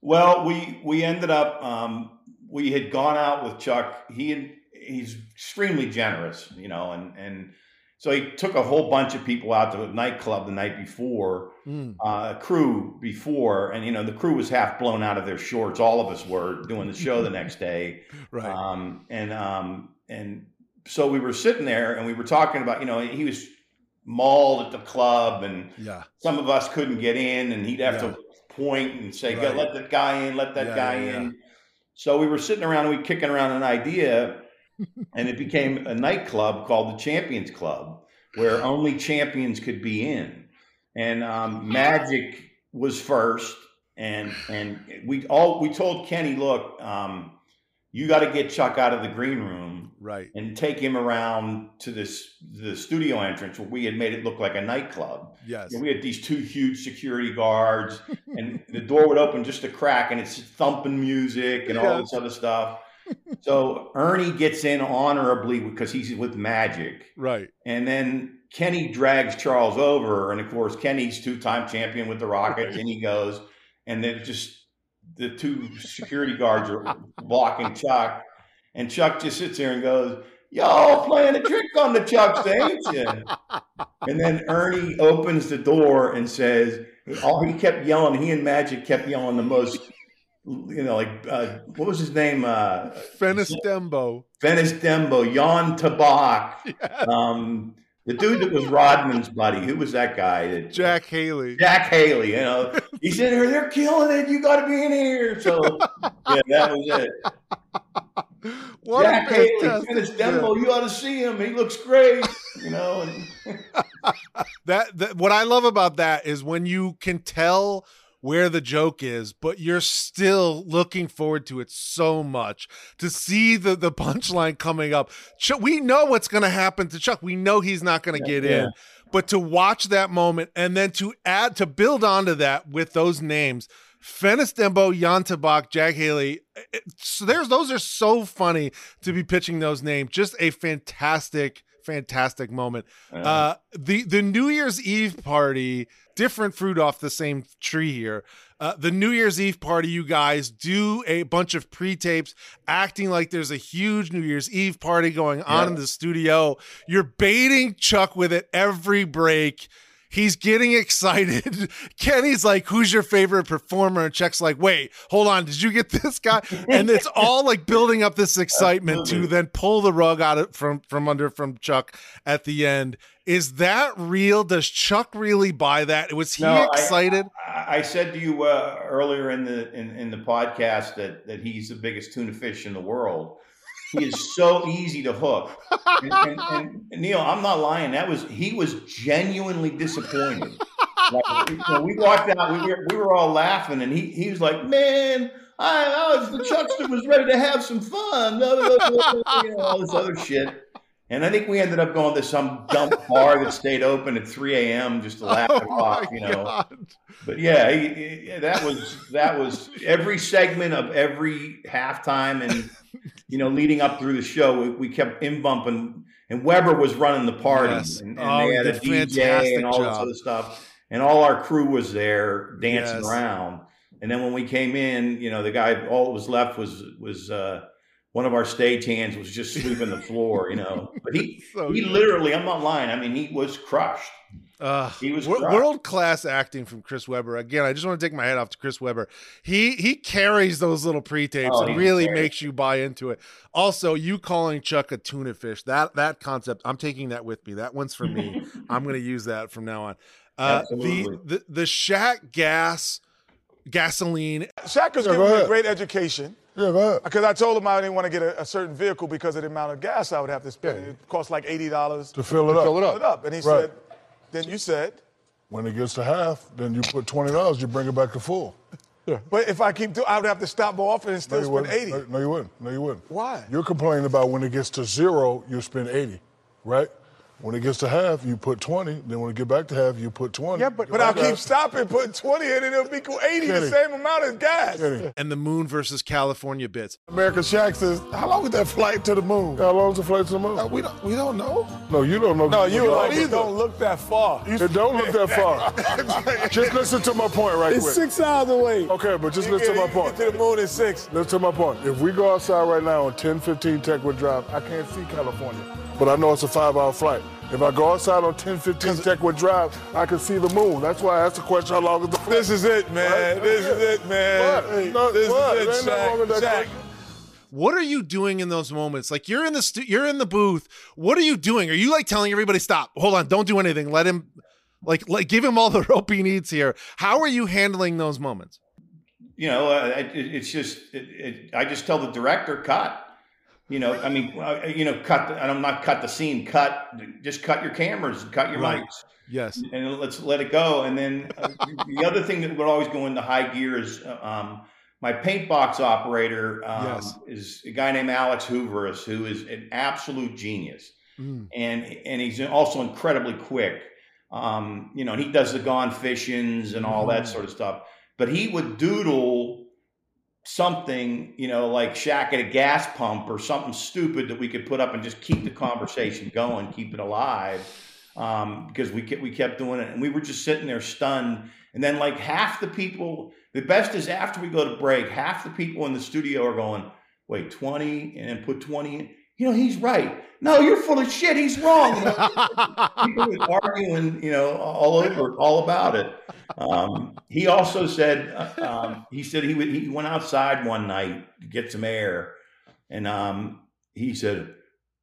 Well, we we ended up um, we had gone out with Chuck. He had, he's extremely generous, you know, and and so he took a whole bunch of people out to a nightclub the night before, Mm. uh, a crew before, and you know the crew was half blown out of their shorts. All of us were doing the show the next day, Right. um, and um, and so we were sitting there and we were talking about, you know, he was mauled at the club and yeah. some of us couldn't get in and he'd have Yeah. to point and say, "Go, Right. let that guy in, let that Yeah, guy in. So we were sitting around and we kicking around an idea and it became a nightclub called the Champions Club where only champions could be in. And um, Magic was first and and we all we told Kenny, look, um, you got to get Chuck out of the green room Right. and take him around to this the studio entrance where we had made it look like a nightclub. Yes. And we had these two huge security guards, and the door would open just a crack, and it's thumping music and all this other stuff. So Ernie gets in honorably because he's with Magic, Right. and then Kenny drags Charles over, and of course Kenny's two-time champion with the Rockets, and he goes, and then just the two security guards are blocking Chuck, and Chuck just sits there and goes, "Y'all playing a trick on the Chucks, ain't you?" And then Ernie opens the door and says, "All he kept yelling. He and Magic kept yelling the most." You know, like uh, what was his name? Uh, Fennis Dembo. Fennis Dembo, Zan Tabak, um, the dude that was Rodman's buddy. Who was that guy? That, Jack Haley. Jack Haley. You know, he said, "They're they're killing it. You got to be in here." So yeah, that was it. What Jack Haley, Fennis. Dembo. You ought to see him. He looks great. You know. And, That, that what I love about that is when you can tell where the joke is, but you're still looking forward to it so much to see the the punchline coming up. Chuck, we know what's going to happen to Chuck. We know he's not going to get yeah. in, but to watch that moment and then to add to build onto that with those names. Fennis Dembo, Zan Tabak, Jack Haley. it- So there's those are so funny to be pitching those names. Just a fantastic, fantastic moment. Uh, the the New Year's Eve party, different fruit off the same tree here. Uh, the New Year's Eve party, you guys do a bunch of pre tapes, acting like there's a huge New Year's Eve party going on Yeah. in the studio. You're baiting Chuck with it every break. He's getting excited. Kenny's like, "Who's your favorite performer?" And Chuck's like, "Wait, hold on. Did you get this guy?" And it's all like building up this excitement to then pull the rug out of, from from under from Chuck at the end. Is that real? Does Chuck really buy that? Was he No, excited? I I said to you uh, earlier in the in, in the podcast that that he's the biggest tuna fish in the world. He is so easy to hook. And, and, and Neil, I'm not lying. That was he was genuinely disappointed. Like, we walked out, we were, we were all laughing, and he he was like, "Man, I, I was the Chuckster was ready to have some fun." blah, blah, blah, blah," you know, all this other shit. And I think we ended up going to some dumb bar that stayed open at 3 a.m. just to laugh Oh my you know. god! But yeah, he, he- that was that was every segment of every halftime, and you know, leading up through the show, we, we kept in bumping, and Webber was running the party, Yes. and, and Oh, they had a DJ and all this job. other stuff, and all our crew was there dancing Yes. around. And then when we came in, you know, the guy all that was left was was uh, one of our stage hands was just sweeping the floor, you know. But he So he good. literally, I'm not lying. I mean, he was crushed. Uh, He was wor- world class acting from Chris Webber. Again, I just want to take my head off to Chris Webber. He he carries those little pre tapes Oh, and really great. makes you buy into it. Also, you calling Chuck a tuna fish that that concept, I'm taking that with me. That one's for me. I'm going to use that from now on. Uh, the Absolutely. the the Shaq gas gasoline. Shaq was Yeah, giving me a great education. Yeah, go ahead. Because I told him I didn't want to get a, a certain vehicle because of the amount of gas I would have to spend. It cost like eighty dollars To fill it up. Fill it Put it up. up. And he Right. said, then you said, When it gets to half, then you put twenty dollars. You bring it back to full. Yeah. but if I keep doing, I would have to stop more often and still you spend eighty. No, no, you wouldn't. No, you wouldn't. Why? You're complaining about when it gets to zero, you spend eighty, right? When it gets to half, you put twenty. Then when it get back to half, you put twenty. Yeah, but, but I'll keep stopping, putting twenty in, and it'll be cool eighty, the same amount as gas. Kenny, and the moon versus California bits. American Shaq says, "How long is that flight to the moon? How long is the flight to the moon? Uh, we don't. We don't know. No, you don't know. No, you don't don't, don't look that far. It don't look that far. Just listen to my point right It's quick. six hours away. Okay, but just You listen to my point. get to the moon in six. Listen to my point. If we go outside right now on 1015 Techwood Drive, I can't see California. But I know it's a five hour flight. If I go outside on 1015 Techwood Drive, I can see the moon. That's why I asked the question how long is the flight? This is it, man. Right? This is it, man. What? No, this what? is There it, ain't nothing wrong with Shaq. that Shaq. question. What are you doing in those moments? Like you're in the stu- you're in the booth. What are you doing? Are you like telling everybody stop? Hold on, don't do anything. Let him like like give him all the rope he needs here. How are you handling those moments? you know, uh, it, it's just, it, it, I just tell the director, cut. You know, I mean, uh, you know, cut. The, and I'm not cut the scene. Cut. Just cut your cameras. Cut your Right. mics. Yes. and let's let it go. And then uh, the other thing that would always go into high gear is uh, um, my paint box operator um, Yes. is a guy named Alex Hooveris, who is an absolute genius, Mm. and and he's also incredibly quick. Um, you know, and he does the gone fishings and all that sort of stuff. But he would doodle something, you know, like Shaq at a gas pump or something stupid that we could put up and just keep the conversation going, keep it alive. Um, because we kept, we kept doing it and we were just sitting there stunned. And then like half the people, the best is after we go to break, half the people in the studio are going, wait, 20 and put 20 in. You know, he's right. No, you're full of shit. He's wrong. You know, people were arguing, you know, all over, all about it. Um, he also said, uh, um, he said he, would, he went outside one night to get some air, and um, he said,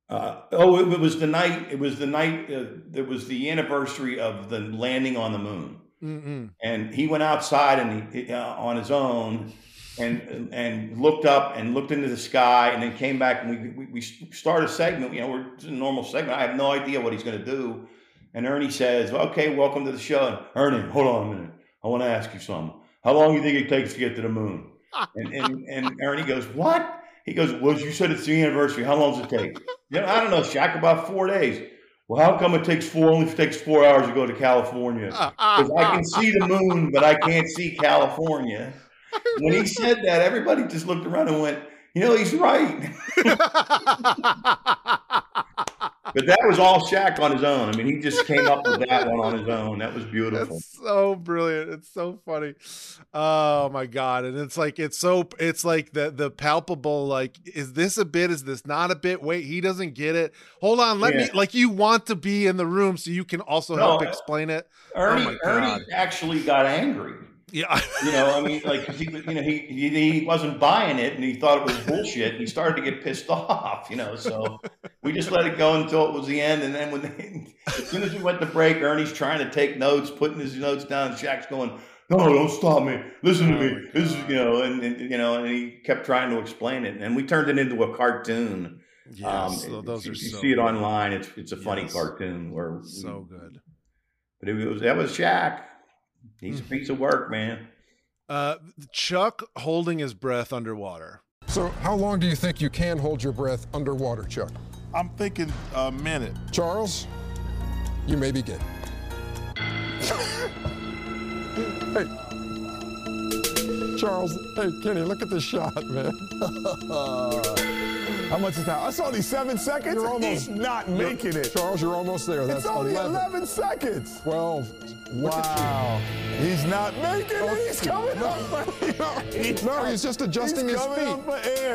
uh, "Oh, it, was the night. It was the night. Uh, it was the anniversary of the landing on the moon." Mm-mm. and he went outside and he uh, on his own and and looked up and looked into the sky and then came back and we we, we started a segment you know we're just a normal segment. I have no idea what he's going to do. And ernie says okay welcome to the show. And ernie hold on a minute. I want to ask you something. How long do you think it takes to get to the moon? And and, and ernie goes what? He goes well you said it's the anniversary. How long does it take? You know, i don't know Shaq, about four days. Well, how come it takes four only takes four hours to go to California? Because I can see the moon, but I can't see California. When he said that, everybody just looked around and went, you know, he's right. but that was all Shaq on his own. I mean, he just came up with that one on his own. That was beautiful. That's so brilliant. It's so funny. Oh my god! And it's like it's so it's like the the palpable. Like, is this a bit? Is this not a bit? Wait, he doesn't get it. Hold on, let me. Like, you want to be in the room so you can also No, help explain it. Ernie, Oh. Ernie actually got angry. Yeah, You know, I mean, like 'cause he, you know, he, he he wasn't buying it, and he thought it was bullshit. And he started to get pissed off. You know, so we just let it go until it was the end, and then when they, as soon as we went to break, Ernie's trying to take notes, putting his notes down. Shaq's going, "No, don't stop me. Listen to me. This is you know," and, and you know, and he kept trying to explain it, and we turned it into a cartoon. yes, Um, so those if are you so see it good. online. It's it's a funny Yes. cartoon where So good. But it was that was Shaq. He's Hmm. a piece of work, man. Uh, Chuck holding his breath underwater. So, how long do you think you can hold your breath underwater, Chuck? I'm thinking a minute. Charles, you may begin. hey. Charles, hey, Kenny, look at this shot, man. How much is that? That's only seven seconds. You're almost- He's not making it. Charles, you're almost there. That's It's only 11, 11 seconds. 12, Wow. He's not making it. He's coming no, up for air. no, he's just adjusting he's his feet.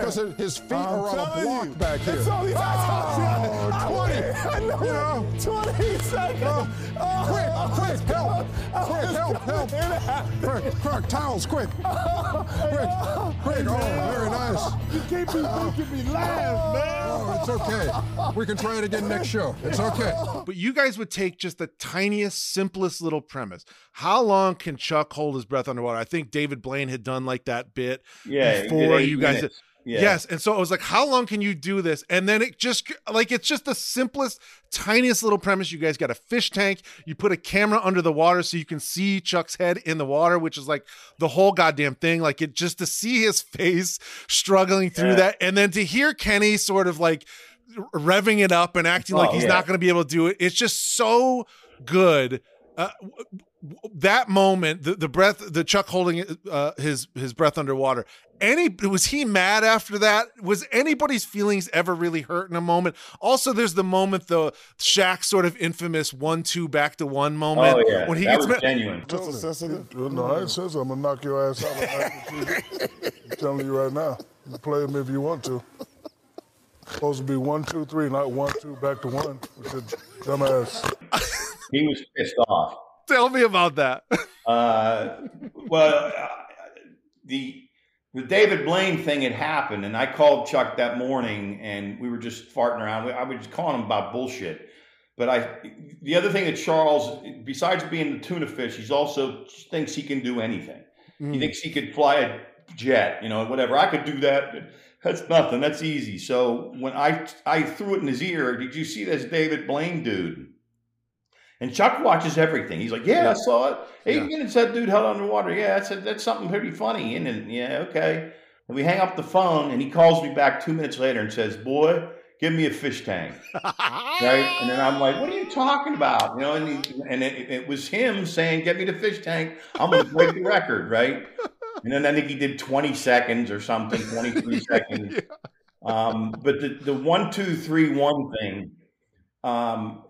Because his feet I'm are on a block you. back here. Ah! It's only Oh, 20. I know. You know. 20 seconds. Oh, Oh, quick, I was quick, help. coming- Quick, was help, help. coming after Quick, quick, towels, quick. Oh. Quick, quick. Oh, very nice. You can't be making me laugh, man. Oh, it's okay. We can try it again next show. It's okay. But you guys would take just the tiniest, simplest little premise. How long can Chuck hold his breath underwater? I think David Blaine had done like that bit Yeah, before you guys. minutes. Yeah. Yes, and so I was like, how long can you do this? And then it just like it's just the simplest, tiniest little premise. You guys got a fish tank. You put a camera under the water so you can see Chuck's head in the water, which is like the whole goddamn thing. Like it just to see his face struggling through Yeah. that, and then to hear Kenny sort of like revving it up and acting like Oh, he's yeah. not going to be able to do it. It's just so good. Uh, that moment, the, the breath, the Chuck holding uh, his his breath underwater. Any was he mad after that? Was anybody's feelings ever really hurt in a moment? Also, there's the moment the Shaq sort of infamous one two back to one moment Oh yeah, when he that gets was ma- genuine. Just sensitive. No, I ain't sensitive. I'm gonna knock your ass out. I'm telling you right now. You play him if you want to. Supposed to be one, two, three, not one, two, back to one. With your dumbass. He was pissed off. Tell me about that. Uh, well, uh, the the David Blaine thing had happened, and I called Chuck that morning, and we were just farting around. I was just calling him about bullshit. But I, the other thing that Charles, besides being the tuna fish, he's also thinks he can do anything. He thinks he could fly a jet, you know, whatever. I could do that. but That's nothing. That's easy. So when I I threw it in his ear, did you see this David Blaine dude? And Chuck watches everything. He's like, "Yeah, I saw it. Eight Yeah. minutes that dude held underwater. Yeah, that's that's something pretty funny." And then, yeah, okay. And we hang up the phone, and he calls me back two minutes later and says, "Boy, give me a fish tank." right? And then I'm like, "What are you talking about?" You know, and he, and it, it was him saying, "Get me the fish tank. I'm going to break the record." Right? And then I think he did 20 seconds or something, 23 seconds. Um, but the the one two three one thing, um,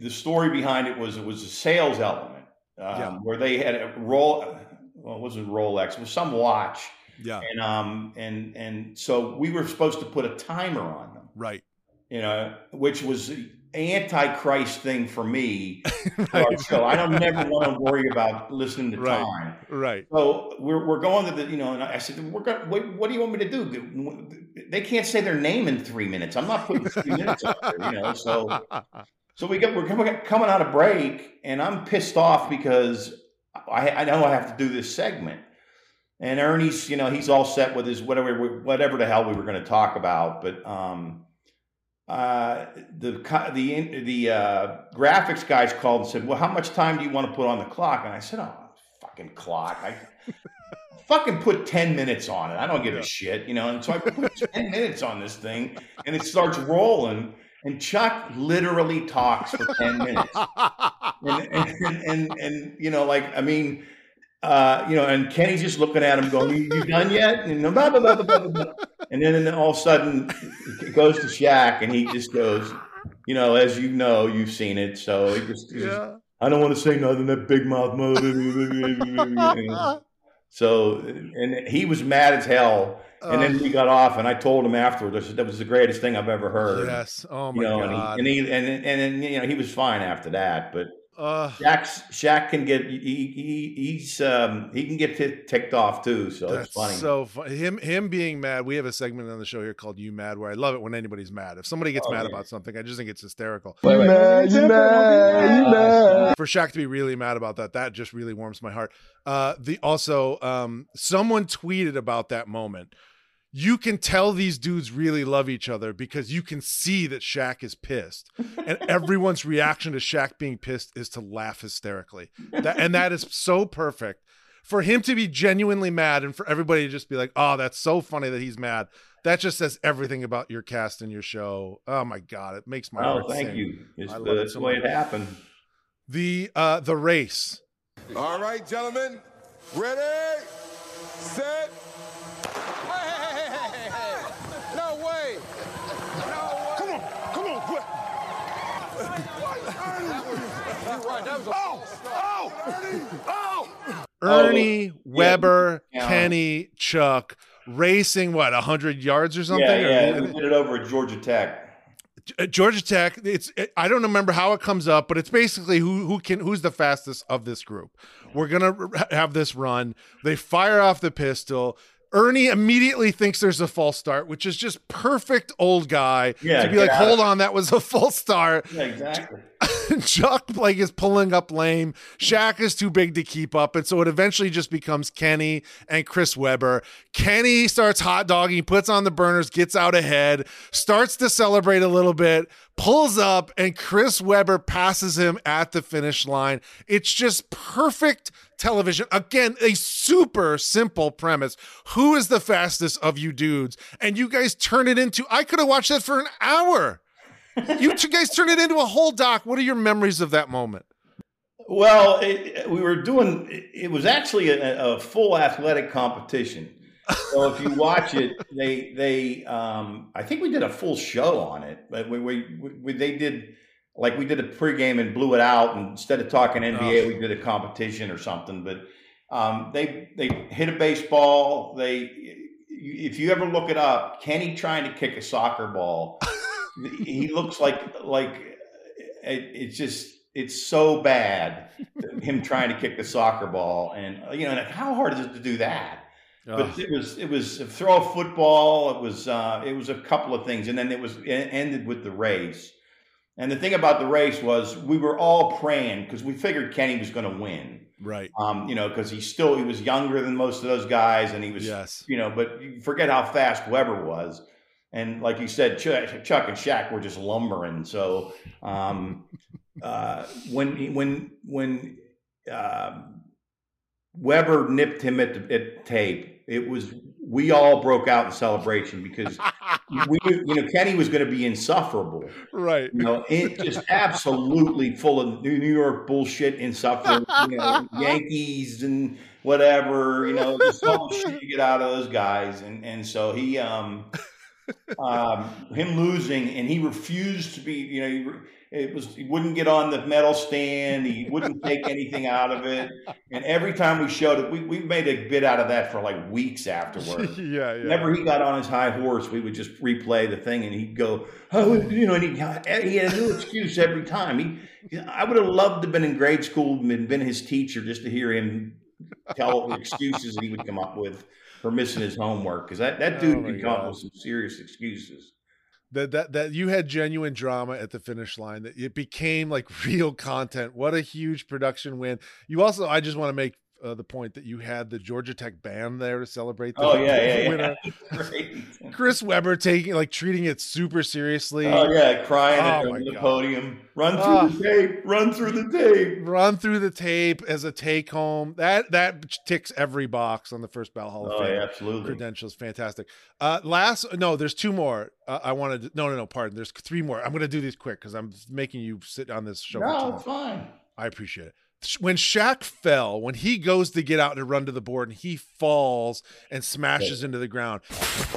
the story behind it was it was a sales element um, Yeah. where they had a roll. Well, it wasn't Rolex. It was some watch, yeah, and um, and and so we were supposed to put a timer on them right. you know, which was the antichrist thing for me. Right. show. I don't never want to worry about listening to Right. time. Right. So we're, we're going to the, you know, and I said, we're going, what, what do you want me to do? They can't say their name in three minutes. I'm not putting three minutes up there, you know. So, so we get, we're coming, out of break, and I'm pissed off because I, I know I have to do this segment. And Ernie's, you know, he's all set with his whatever, whatever the hell we were going to talk about. But um, uh, the the the uh, graphics guys called and said, "Well, how much time do you want to put on the clock?" And I said, "Oh, fucking clock! I fucking put ten minutes on it. I don't give a shit, you know." And so I put ten minutes on this thing, and it starts rolling. And Chuck literally talks for ten minutes and, and, and, and, you know, like I mean, uh, you know, and Kenny's just looking at him, going, "You, done yet?" And, blah, blah, blah, blah, blah, and then all of a sudden, it goes to Shaq, and he just goes, "You know, as you know, you've seen it, so he just, he just yeah. I don't want to say nothing. That big mouth mother." so, and he was mad as hell. And then we got off, and I told him afterwards. I said that was the greatest thing I've ever heard. Yes. Oh You my know, god. and he, and he and and, and you know he was fine after that, but uh, Shaq's, Shaq can get he, he he's um he can get t- ticked off too, so That's it's funny. so funny. Him him being mad. We have a segment on the show here called "You Mad," where I love it when anybody's mad. If somebody gets Oh, mad yeah. about something, I just think it's hysterical. You mad, you mad, you mad. For Shaq to be really mad about that, that just really warms my heart. Uh, the also, um, someone tweeted about that moment. You can tell these dudes really love each other because you can see that Shaq is pissed, and everyone's reaction to Shaq being pissed is to laugh hysterically. That, and that is so perfect for him to be genuinely mad, and for everybody to just be like, "Oh, that's so funny that he's mad." That just says everything about your cast and your show. Oh my god, it makes my heart. oh, heart thank sing. you. It's I the, love it that's so the way much. it happened. The uh, the race. All right, gentlemen. Ready, set. Hey, hey, hey, hey, hey, hey. No way. No way. Come on, come on, quick. You're right. That was a oh, Oh, Ernie, yeah. Webber, Yeah. Kenny, Chuck racing what hundred yards or something. Yeah, Or- yeah. We did it over at Georgia Tech. Uh, Georgia Tech. It's it, I don't remember how it comes up, but it's basically who who can who's the fastest of this group. We're gonna have this run. They fire off the pistol. Ernie immediately thinks there's a false start, which is just perfect old guy Yeah, to be like, "Hold it." on, that was a false start." Yeah, exactly. Chuck like is pulling up lame. Shaq is too big to keep up, and so it eventually just becomes Kenny and Chris Webber. Kenny starts hot dogging, puts on the burners, gets out ahead, starts to celebrate a little bit, pulls up, and Chris Webber passes him at the finish line. It's just perfect television. Again, a super simple premise. Who is the fastest of you dudes? And you guys turn it into. I could have watched that for an hour. You two guys turn it into a whole doc. What are your memories of that moment? Well, it, we were doing. It was actually a, a full athletic competition. So if you watch it, they they um, I think we did a full show on it, but we, we, we they did like we did a pregame and blew it out. And instead of talking NBA, Oh. we did a competition or something. But um, they they hit a baseball. They if you ever look it up, Kenny trying to kick a soccer ball, he looks like like it, it's just it's so bad him trying to kick the soccer ball and you know like how hard is it to do that? But it was it was throw a football. It was uh, it was a couple of things. And then it was it ended with the race. And the thing about the race was we were all praying because we figured kenny was going to win. Right. um, you know because he still he was younger than most of those guys and he was Yes. you know but you forget how fast webber was and like you said chuck, chuck and Shaq were just lumbering so um, uh, when when when um Webber nipped him at the at tape, it was we all broke out in celebration because we knew, you know Kenny was going to be insufferable. Right. You know, it just absolutely full of New New York bullshit, insufferable. You know, Yankees and whatever. You know, just all shit you get out of those guys, and and so he um um him losing, and he refused to be. You know, he, re- it was he wouldn't get on the medal stand. He wouldn't take anything out of it. And every time we showed it, we we made a bit out of that for like weeks afterward. yeah, yeah. Whenever he got on his high horse, we would just replay the thing, and he'd go, "Oh, you know," and he, he had a new excuse every time. He, I would have loved to have been in grade school and been his teacher just to hear him tell the excuses he would come up with for missing his homework, because that, that dude Oh, could come up with some serious excuses. that that that you had genuine drama at the finish line that it became like real content. What a huge production win. You also i just want to make uh, the point that you had the georgia tech band there to celebrate the Oh yeah, yeah, yeah. winner Great. chris webber taking like treating it super seriously Oh yeah, crying Oh, at the God. podium. Run through Ah. the tape. Run through the tape. run through the tape as a take home that that ticks every box on the first ballot hall of Oh fame yeah, absolutely. credentials fantastic uh last no there's two more uh, i wanted to, no no no pardon there's three more i'm gonna do these quick because i'm making you sit on this show No, it's fine. I appreciate it. When Shaq fell, when he goes to get out to run to the board and he falls and smashes into the ground.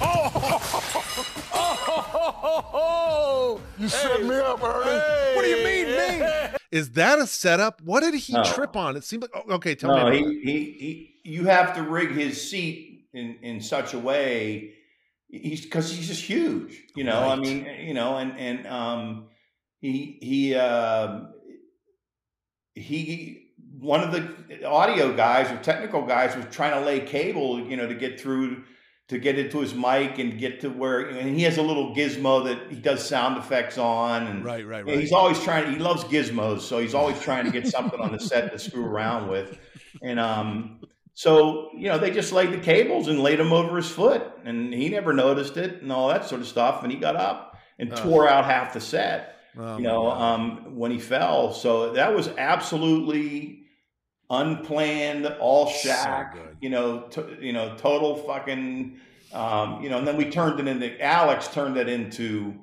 Oh, Oh! you set me up, Ernie. What do you mean, me? Is that a setup? What did he No. trip on? It seemed like oh, okay. Tell No, me. he, he, he, you have to rig his seat in, in such a way. He's because he's just huge, you know. I mean, you know, and and um, he he um he one of the audio guys or technical guys was trying to lay cable, you know, to get through to get into his mic and get to where and he has a little gizmo that he does sound effects on and Right, right, right. he's always trying. He loves gizmos, so he's always trying to get something on the set to screw around with. And um, so you know, they just laid the cables and laid them over his foot, and he never noticed it and all that sort of stuff. And he got up and Oh. tore out half the set. Oh, you know, um, when he fell. So that was absolutely unplanned, all So Shaq. good. you know, to, you know, total fucking. Um, you know, and then we turned it into Alex turned it into.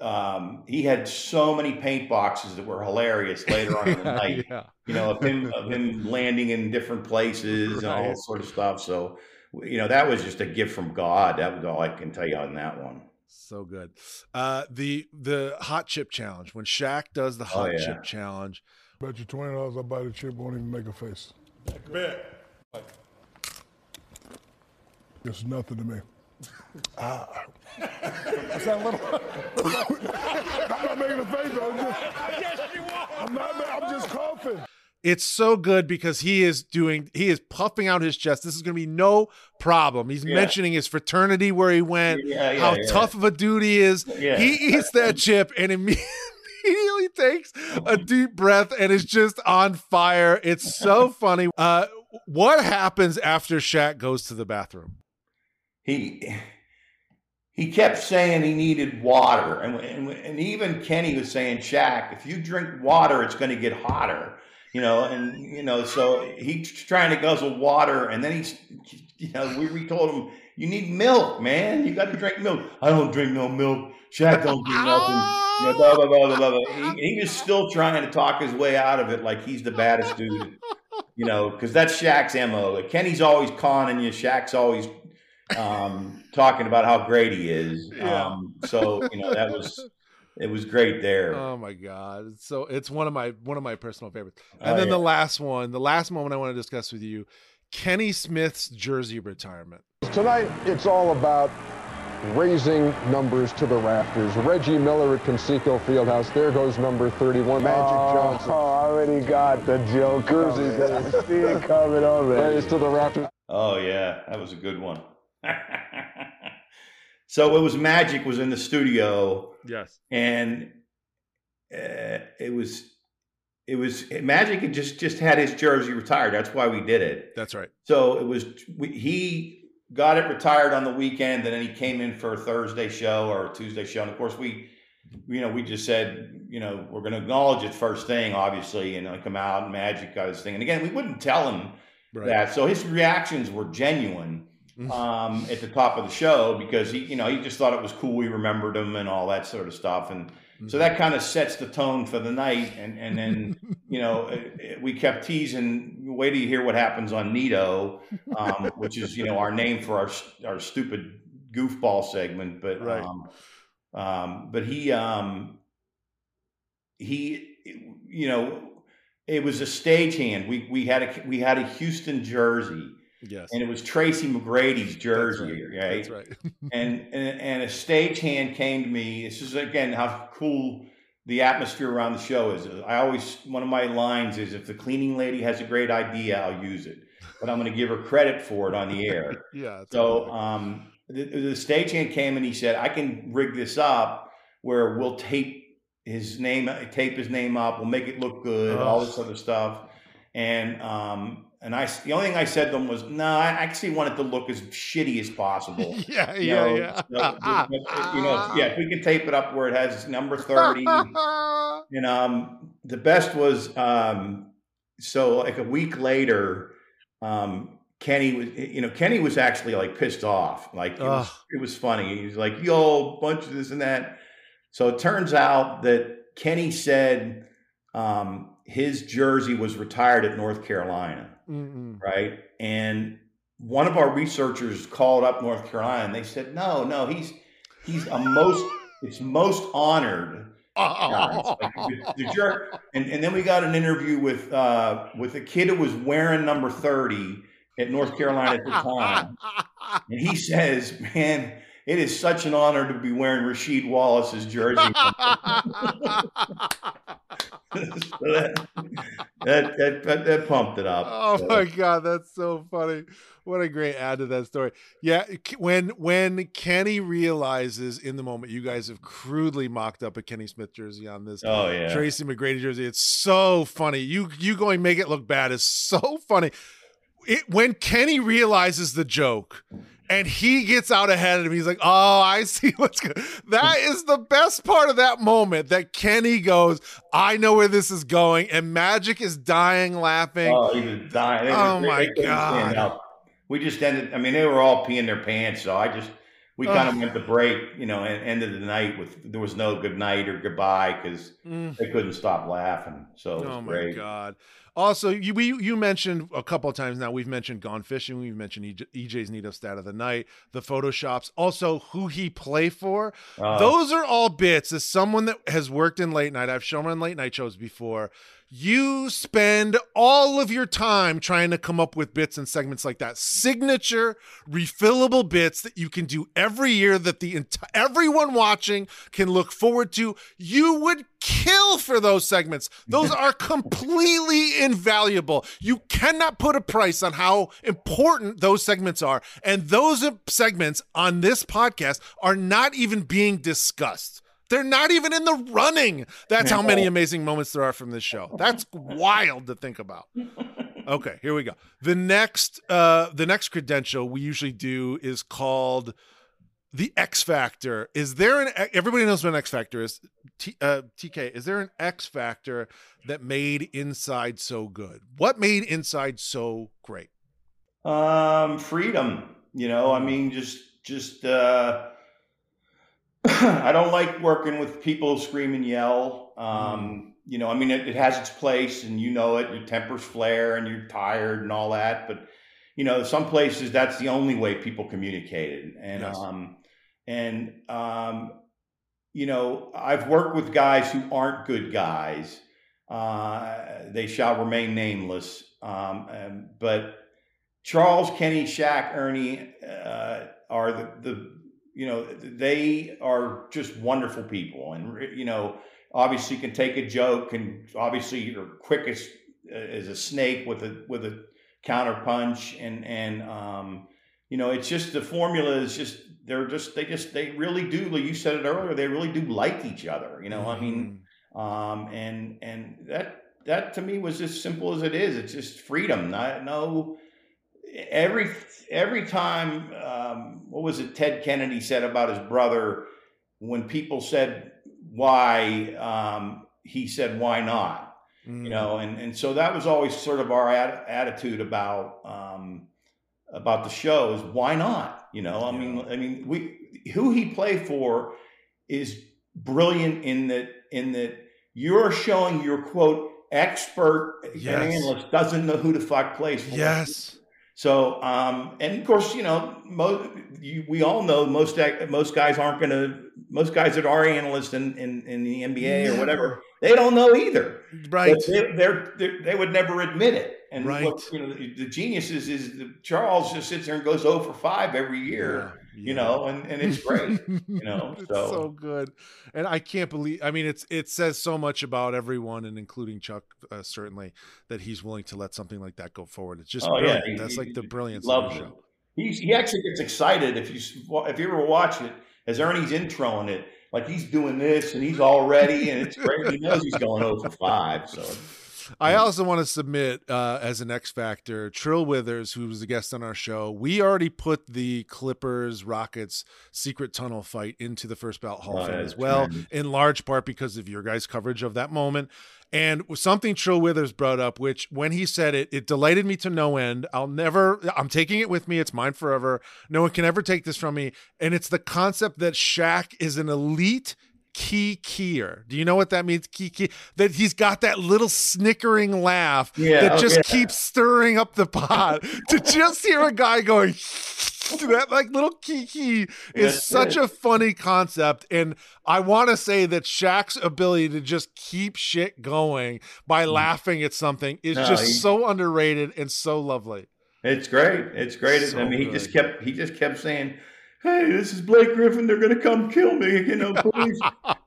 Um, he had so many paint boxes that were hilarious later on in the night. yeah. You know, of him of him landing in different places and all that sort of stuff. So, you know, that was just a gift from God. That was all I can tell you on that one. So good. Uh, the the hot chip challenge when Shaq does the hot yeah. chip challenge. Bet you twenty dollars I buy the chip won't even make a face. Bet. It's nothing to me. Ah. Is that a little? I'm not making a face. though. I'm just, I'm not. I'm just coughing. It's so good because he is doing he is puffing out his chest. This is going to be no problem. He's Yeah. mentioning his fraternity where he went, Yeah, yeah, how tough of a dude he is. He eats that chip and imme- immediately takes a deep breath and is just on fire. It's so funny. Uh, what happens after Shaq goes to the bathroom? he he kept saying he needed water, and and, and even Kenny was saying, Shaq, if you drink water, it's going to get hotter. You know, and you know, so he's trying to guzzle water, and then he's, you know, we, we told him you need milk, man. You got to drink milk. I don't drink no milk. Shaq don't drink nothing. You know, blah, blah, blah, blah, blah, blah. He, he was still trying to talk his way out of it, like he's the baddest dude. You know, because that's Shaq's mo. Like, Kenny's always conning you. Shaq's always um, talking about how great he is. Yeah. Um, so you know that was it was great there. Oh my god! So it's one of my one of my personal favorites. Oh, And then yeah. the last one, the last moment I want to discuss with you, Kenny Smith's jersey retirement. Tonight, it's all about raising numbers to the rafters. Reggie Miller at Conseco Fieldhouse. There goes number 31, Magic oh, Johnson. Oh, I already got the joke. Jersey coming. See it coming already. Raised to the rafters. Oh yeah, that was a good one. so it was Magic was in the studio, Yes. and uh, it was it was Magic had just just had his jersey retired. That's why we did it. That's right. So it was we, he got it retired on the weekend, and then he came in for a Thursday show or a Tuesday show. And of course, we, you know, we just said, you know, we're going to acknowledge it first thing, obviously, and I come out and Magic got his thing. And again, we wouldn't tell him Right. that, so his reactions were genuine. um, at the top of the show because he, you know, he just thought it was cool. We remembered him and all that sort of stuff, and Mm-hmm. so that kind of sets the tone for the night. And and then you know it, it- we kept teasing. Wait till you hear what happens on Nito, um, which is you know our name for our our stupid goofball segment. But Right. um, um, but he um, he you know it was a stagehand. We we had a we had a Houston jersey. Yes. And it was Tracy McGrady's jersey, That's right? That's right. and, and and a stagehand came to me. This is again how cool the atmosphere around the show is. I always one of my lines is if the cleaning lady has a great idea, I'll use it, but I'm going to give her credit for it on the air. yeah. So um, the, the stagehand came and he said, I can rig this up where we'll tape his name, tape his name up, we'll make it look good, all this other stuff. And um, and I, the only thing I said to him was, no, I actually want it to look as shitty as possible. yeah, You yeah, know, yeah. so, you know, yeah, if we can tape it up where it has number 30. and um, the best was um, so like a week later, um, Kenny was, you know, Kenny was actually like pissed off. Like it was, it was funny. He was like, "Yo, bunch of this and that." So it turns out that Kenny said um, his jersey was retired at North Carolina Mm-mm. right? And one of our researchers called up North Carolina and they said, no, no, he's he's a most it's most honored. guys." Like, the, the jer- and, and then we got an interview with uh, with a kid who was wearing number 30 at North Carolina at the time. And he says, Man, it is such an honor to be wearing Rasheed Wallace's jersey. So that, that, that, that, pumped it up. Oh my god, that's so funny! What a great add to that story. Yeah, when when Kenny realizes in the moment, you guys have crudely mocked up a Kenny Smith jersey on this Oh yeah. Tracy McGrady jersey. It's so funny. You you going make it look bad is so funny. It, when Kenny realizes the joke and he gets out ahead of him, he's like, "Oh, I see what's good." That is the best part of that moment. That Kenny goes, "I know where this is going," and Magic is dying laughing. Oh, he was dying. Oh, my they couldn't stand God. We just ended. I mean, they were all peeing their pants. So I just we kind of went to break. You know, and ended the night with there was no good night or goodbye because Mm. they couldn't stop laughing. So it was Oh my great. god! Also, you we, you mentioned a couple of times now. We've mentioned gone fishing. We've mentioned EJ, EJ's Neato stat of the night, the photoshops, also who he play for. Uh, Those are all bits. As someone that has worked in late night, I've shown on late night shows before. You spend all of your time trying to come up with bits and segments like that. Signature, refillable bits that you can do every year that the enti- everyone watching can look forward to. You would kill for those segments. Those are completely invaluable. You cannot put a price on how important those segments are. And those segments on this podcast are not even being discussed. They're not even in the running. That's how many amazing moments there are from this show. That's wild to think about. Okay, here we go. The next uh the next credential we usually do is called the X Factor. Is there an everybody knows what an X Factor is? T, uh, TK, is there an X Factor that made Inside so good? What made Inside so great? Um, freedom. You know, I mean, just just uh I don't like working with people scream and yell. Um, you know, I mean, it, it, has its place, and you know it. Your tempers flare, and you're tired, and all that. But you know, some places that's the only way people communicated, and yes. um, and um, you know, I've worked with guys who aren't good guys. Uh, they shall remain nameless. Um, but Charles, Kenny, Shaq, Ernie uh, are the, the you know they are just wonderful people and you know obviously can take a joke and obviously you're quick as, as a snake with a with a counter punch and and um, you know it's just the formula is just they're just they just they really do like you said it earlier they really do like each other you know mm-hmm. i mean mm-hmm. um, and and that that to me was as simple as it is it's just freedom not no every every time um, what was it ted kennedy said about his brother when people said why um, he said why not? Mm. you know and and so that was always sort of our ad- attitude about um, about the show is why not? You know i mean i mean we who he played for is brilliant in that in that you're showing your quote expert yes. analyst doesn't know who the fuck plays for. Yes so, um, and of course, you know, most, you, we all know most most guys aren't going to. Most guys that are analysts in, in, in the NBA never. or whatever, they don't know either. Right? They, they're, they're, they would never admit it. And right. what, you know, the, the genius is, is the, Charles just sits there and goes 0 for 5 every year. Yeah you know, and, and it's great, you know. it's so. so good, and I can't believe. I mean, it's it says so much about everyone, and including Chuck, uh, certainly, that he's willing to let something like that go forward. It's just oh, brilliant. Yeah. He, That's like the brilliance of the show. He he actually gets excited if you if you ever watch it as Ernie's introing it, like he's doing this and he's all ready, and it's great. He knows he's going over five, so. I also want to submit uh, as an X Factor Trill Withers, who was a guest on our show. We already put the Clippers Rockets secret tunnel fight into the first ballot Hall of Fame as well, in large part because of your guys' coverage of that moment. And something Trill Withers brought up, which when he said it, it delighted me to no end. I'll never, I'm taking it with me. It's mine forever. No one can ever take this from me. And it's the concept that Shaq is an elite key keyer. Do you know what that means? Key key that he's got that little snickering laugh yeah, that just keeps stirring up the pot. to just hear a guy going that like little key key is such a funny concept. And I want to say that Shaq's ability to just keep shit going by mm. laughing at something is no, just he, so underrated and so lovely. It's great. It's great. So I mean, he good. just kept he just kept saying hey, this is Blake Griffin. They're going to come kill me. You know, police.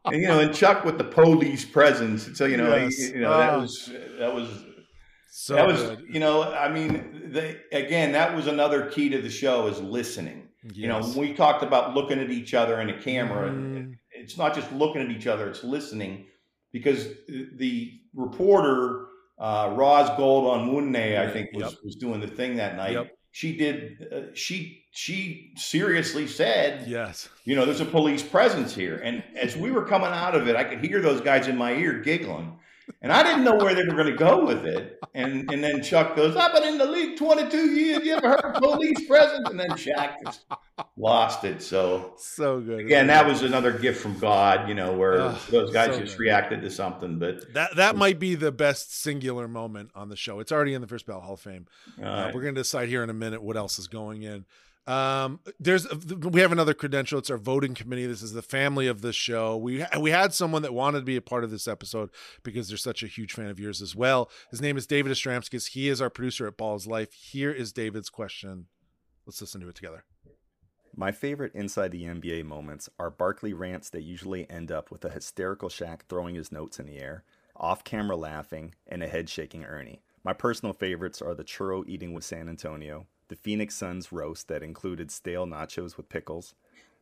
and, you know, and Chuck with the police presence. So you know, yes. he, you know that oh. was that was so that was good. you know, I mean, they, again, that was another key to the show is listening. Yes. You know, we talked about looking at each other in a camera. Mm. It's not just looking at each other; it's listening because the reporter. Uh, Roz Gold-Onwude, I think, was, yep. was doing the thing that night. Yep she did uh, she she seriously said yes you know there's a police presence here and as we were coming out of it i could hear those guys in my ear giggling and I didn't know where they were going to go with it. And and then Chuck goes, I've been in the league 22 years. You ever heard of police presence? And then Shaq just lost it. So so good. Again, that was another gift from God, you know, where oh, those guys so just good. reacted to something. But that that might be the best singular moment on the show. It's already in the first ballot Hall of Fame. Uh, right. we're going to decide here in a minute what else is going in. Um, there's we have another credential. It's our voting committee. This is the family of the show. We we had someone that wanted to be a part of this episode because they're such a huge fan of yours as well. His name is David Astramskis. He is our producer at Balls Life. Here is David's question. Let's listen to it together. My favorite inside the NBA moments are Barkley rants that usually end up with a hysterical Shaq throwing his notes in the air, off camera laughing, and a head shaking Ernie. My personal favorites are the churro eating with San Antonio, the Phoenix Suns roast that included stale nachos with pickles,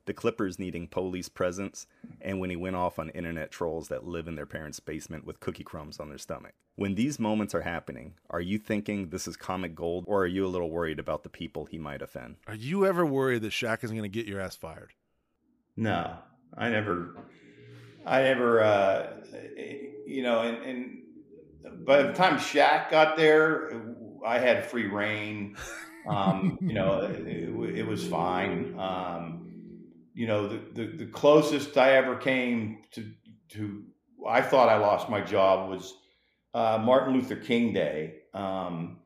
the Clippers needing police presence, and when he went off on internet trolls that live in their parents' basement with cookie crumbs on their stomach. When these moments are happening, are you thinking this is comic gold, or are you a little worried about the people he might offend? Are you ever worried that Shaq is going to get your ass fired? No, I never, I never, uh, you know, and, and by the time Shaq got there, I had free reign. Um, you know, it, it, was fine. Um, you know, the, the, the closest I ever came to to I thought I lost my job was uh, Martin Luther King Day. Um,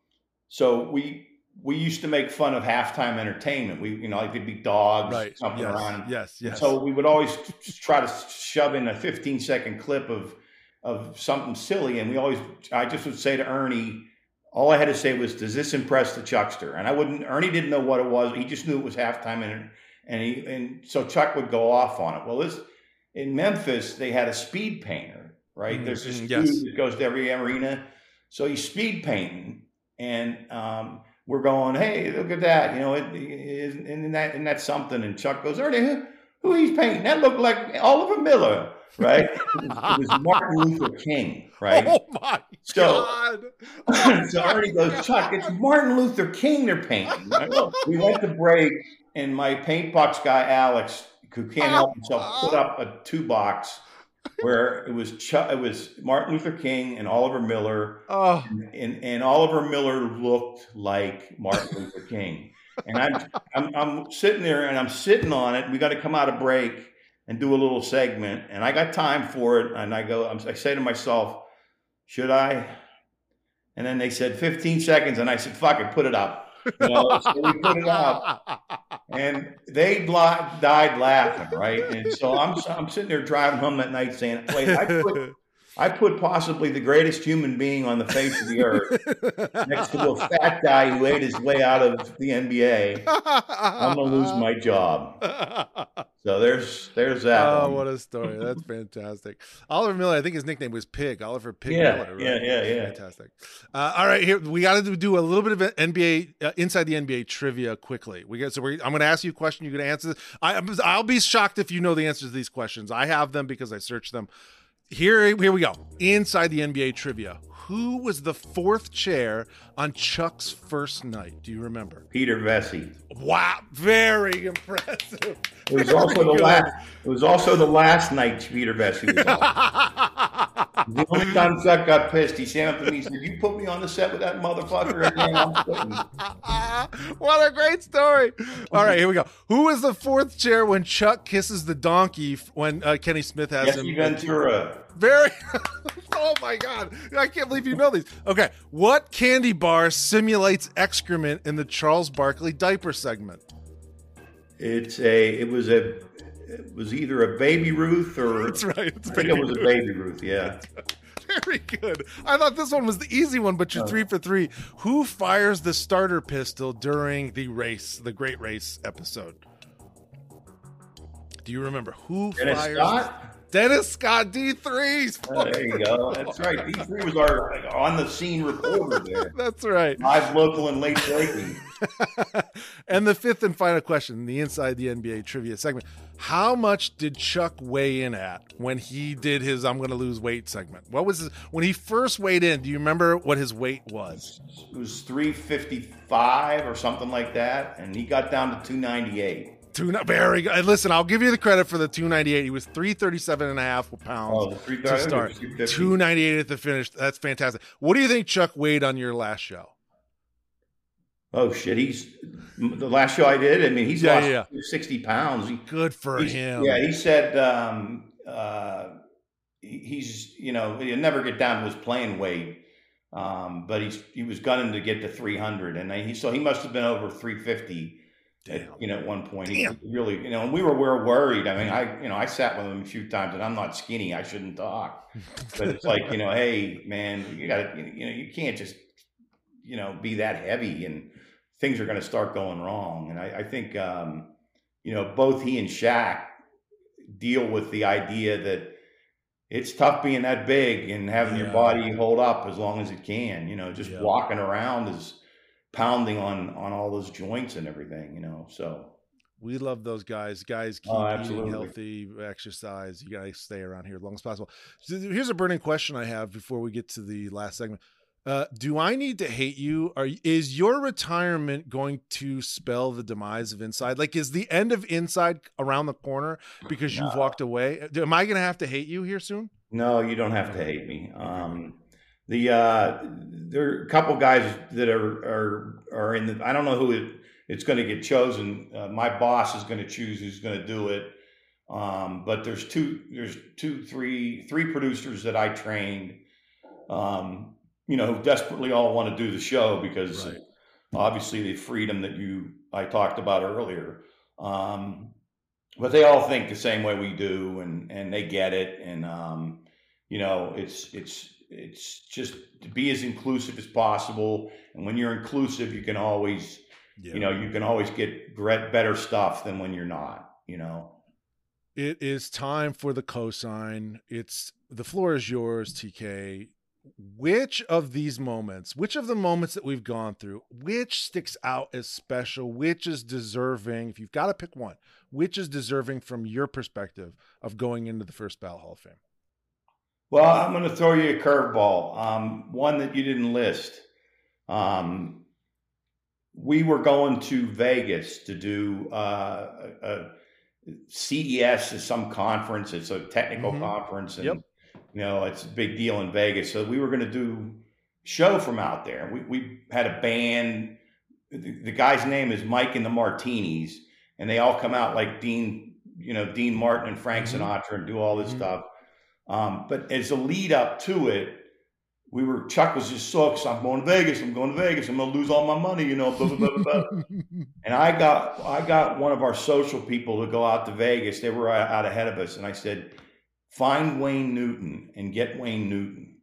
so we we used to make fun of halftime entertainment. We, you know, like there'd be dogs right. jumping yes. around. Yes, yes. so we would always just try to shove in a 15 second clip of of something silly, and we always, I just would say to Ernie, all I had to say was, "Does this impress the Chuckster?" And I wouldn't. Ernie didn't know what it was. He just knew it was halftime, and and he and so Chuck would go off on it. Well, this in Memphis they had a speed painter, right? Mm-hmm. There's this dude yes. that goes to every arena, so he's speed painting, and um, we're going, "Hey, look at that!" You know, it, it, and that and that's something. And Chuck goes, "Ernie, who, who he's painting? That looked like Oliver Miller." Right? it was Martin Luther King, right? Oh my so, God! so Ernie goes, Chuck, it's Martin Luther King they're painting. Right? we went to break, and my paint box guy Alex, who can't help himself, put uh-huh. up a two box where it was Chuck, it was Martin Luther King and Oliver Miller, oh. and, and, and Oliver Miller looked like Martin Luther King. And I'm, I'm I'm sitting there and I'm sitting on it. We got to come out of break and do a little segment. And I got time for it. And I go, I say to myself, should I? And then they said 15 seconds. And I said, fuck it, put it up. You know, so we put it up. And they died laughing, right? And so I'm, I'm sitting there driving home that night saying, wait, I put, I put possibly the greatest human being on the face of the earth next to a fat guy who ate his way out of the NBA. I'm gonna lose my job. So there's there's that. Oh, one. what a story! That's fantastic. Oliver Miller, I think his nickname was Pig. Oliver Pig yeah, Miller. Right? Yeah, yeah, yeah. Fantastic. Uh, all right, here we got to do a little bit of NBA uh, inside the NBA trivia quickly. We got so we're, I'm going to ask you a question. You're going to answer. I, I'll be shocked if you know the answers to these questions. I have them because I searched them here, here we go. Inside the NBA trivia. Who was the fourth chair on Chuck's first night? Do you remember? Peter Vecsey. Wow, very impressive. It was also the last. It was also the last night Peter Vecsey was on. the only time Chuck got pissed, he came up to me and said, "You put me on the set with that motherfucker again." I'm what a great story! All right, here we go. Who was the fourth chair when Chuck kisses the donkey when uh, Kenny Smith has Jesse him? Ventura. Very. oh my god! I can't believe you know these. Okay, what candy bar simulates excrement in the Charles Barkley diaper segment? It's a. It was a. It was either a Baby Ruth or. That's right. It's I think it was Ruth. a Baby Ruth. Yeah. Very good. I thought this one was the easy one, but you're oh. three for three. Who fires the starter pistol during the race, the Great Race episode? Do you remember who Dennis fires? Scott? Dennis Scott, D3. Oh, there you go. That's right. D3 was our like, on the scene reporter there. That's right. Live, local, and late breaking. and the fifth and final question, the Inside the NBA trivia segment. How much did Chuck weigh in at when he did his I'm going to lose weight segment? What was his, when he first weighed in? Do you remember what his weight was? It was 355 or something like that. And he got down to 298. Two, very good. Listen, I'll give you the credit for the 298. He was 337 and a half pounds oh, to start. 298 at the finish. That's fantastic. What do you think Chuck weighed on your last show? Oh shit, he's the last show I did. I mean, he's yeah, lost yeah. 60 pounds. He, good for him. Yeah, he said um, uh, he's you know he'll never get down to his playing weight, um, but he's he was gunning to get to 300, and he so he must have been over 350 At, you know, at one point, he really, you know, and we were, we were worried. I mean, I, you know, I sat with him a few times, and I'm not skinny. I shouldn't talk, but it's like, you know, hey, man, you got to, you know, you can't just, you know, be that heavy, and things are going to start going wrong. And I, I think, um, you know, both he and Shaq deal with the idea that it's tough being that big and having yeah. your body hold up as long as it can. You know, just yeah. walking around is pounding on on all those joints and everything, you know. So we love those guys. Guys keep oh, eating healthy, exercise. You gotta stay around here as long as possible. So here's a burning question I have before we get to the last segment. Uh, do I need to hate you? Are is your retirement going to spell the demise of Inside? Like, is the end of Inside around the corner because you've walked away? Am I going to have to hate you here soon? No, you don't have to hate me. Um, the uh, there are a couple guys that are are are in the. I don't know who it, it's going to get chosen. Uh, my boss is going to choose who's going to do it. Um, but there's two, there's two, three, three producers that I trained. Um, you know, who desperately all want to do the show because right. obviously the freedom that you I talked about earlier. Um, but they all think the same way we do, and and they get it, and um, you know, it's it's it's just to be as inclusive as possible. And when you're inclusive, you can always, yeah. you know, you can always get better stuff than when you're not, you know. It is time for the cosign. It's the floor is yours, TK. Which of these moments, which of the moments that we've gone through, which sticks out as special, which is deserving, if you've got to pick one, which is deserving from your perspective of going into the first ballot Hall of Fame? Well, I'm going to throw you a curveball. Um, one that you didn't list. Um, we were going to Vegas to do uh, a, a CES is some conference. It's a technical mm-hmm. conference, and yep. You know it's a big deal in Vegas. So we were going to do show from out there. We we had a band. The, the guy's name is Mike and the Martinis, and they all come out like Dean, you know, Dean Martin and Frank mm-hmm. Sinatra, and do all this mm-hmm. stuff. Um, but as a lead up to it, we were Chuck was just so excited. I'm going to Vegas. I'm going to Vegas. I'm going to lose all my money, you know. Blah, blah, blah, blah. and I got I got one of our social people to go out to Vegas. They were out ahead of us, and I said, "Find Wayne Newton and get Wayne Newton."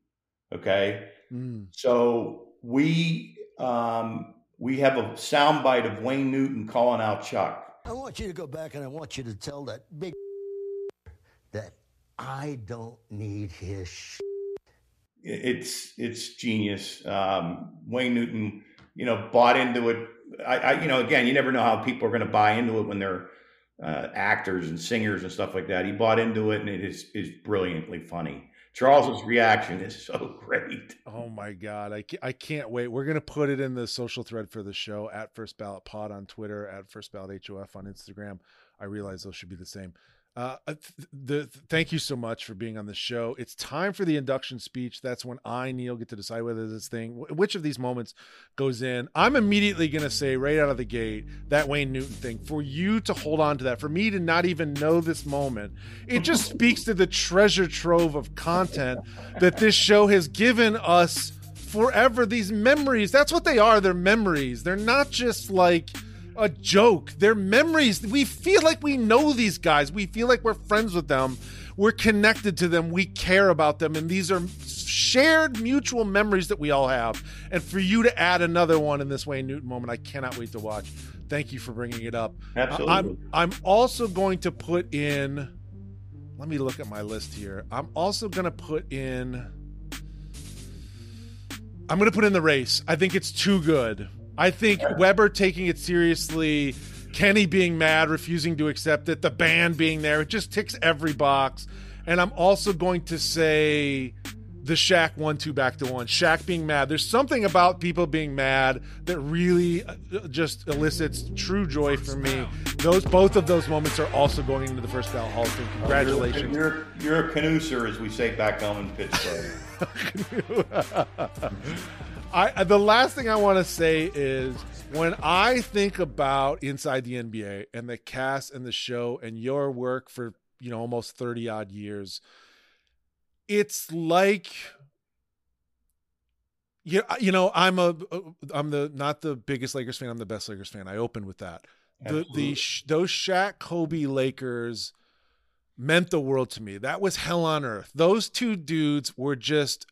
Okay. Mm. So we um, we have a soundbite of Wayne Newton calling out Chuck. I want you to go back and I want you to tell that big that I don't need his. Sh- it's it's genius. Um, Wayne Newton, you know, bought into it. I, I, you know, again, you never know how people are going to buy into it when they're uh, actors and singers and stuff like that. He bought into it, and it is is brilliantly funny. Charles's reaction is so great. Oh my god, I I can't wait. We're gonna put it in the social thread for the show at First Ballot Pod on Twitter, at First Ballot HOF on Instagram. I realize those should be the same. Uh, uh the, thank you so much for being on the show. It's time for the induction speech. That's when I, Neil, get to decide whether this thing, which of these moments goes in. I'm immediately going to say right out of the gate that Wayne Newton thing for you to hold on to that, for me to not even know this moment. It just speaks to the treasure trove of content that this show has given us forever. These memories, that's what they are. They're memories. They're not just like, a joke. Their memories, we feel like we know these guys. We feel like we're friends with them. We're connected to them. We care about them. And these are shared mutual memories that we all have. And for you to add another one in this Wayne Newton moment, I cannot wait to watch. Thank you for bringing it up. Absolutely. I'm, I'm also going to put in, let me look at my list here. I'm also going to put in, I'm going to put in the race. I think it's too good. I think Webber taking it seriously, Kenny being mad, refusing to accept it, the band being there, it just ticks every box. And I'm also going to say the Shaq one two back to one. Shaq being mad. There's something about people being mad that really uh, just elicits true joy for me. Those both of those moments are also going into the first ballot Hall of Fame. Congratulations. You're, you're, you're a canoeser, as we say back home in Pittsburgh. I the last thing I want to say is when I think about inside the NBA and the cast and the show and your work for you know almost 30 odd years it's like yeah you know I'm a uh, I'm the not the biggest Lakers fan I'm the best Lakers fan I open with that the the those Shaq Kobe Lakers meant the world to me. That was hell on earth. Those two dudes were just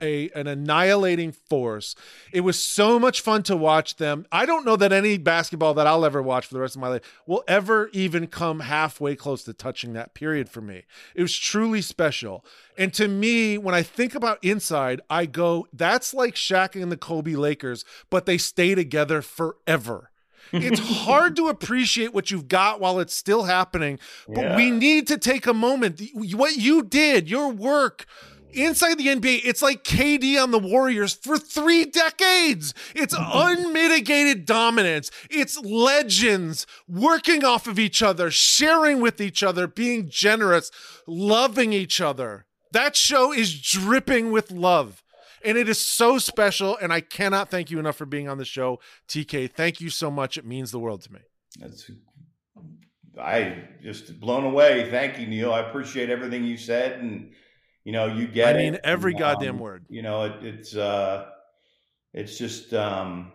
a, an annihilating force. It was so much fun to watch them. I don't know that any basketball that I'll ever watch for the rest of my life will ever even come halfway close to touching that period for me. It was truly special. And to me, when I think about inside, I go, that's like Shaq and the Kobe Lakers, but they stay together forever. It's hard to appreciate what you've got while it's still happening, but Yeah. we need to take a moment. What you did, your work inside the NBA, it's like KD on the Warriors for three decades. It's mm-hmm. unmitigated dominance. It's legends working off of each other, sharing with each other, being generous, loving each other. That show is dripping with love. And it is so special. And I cannot thank you enough for being on the show, TK. Thank you so much. It means the world to me. That's I just blown away. Thank you, Neil. I appreciate everything you said, and you know you get I mean, it. every And, goddamn um, word. You know, it, it's uh, it's just um,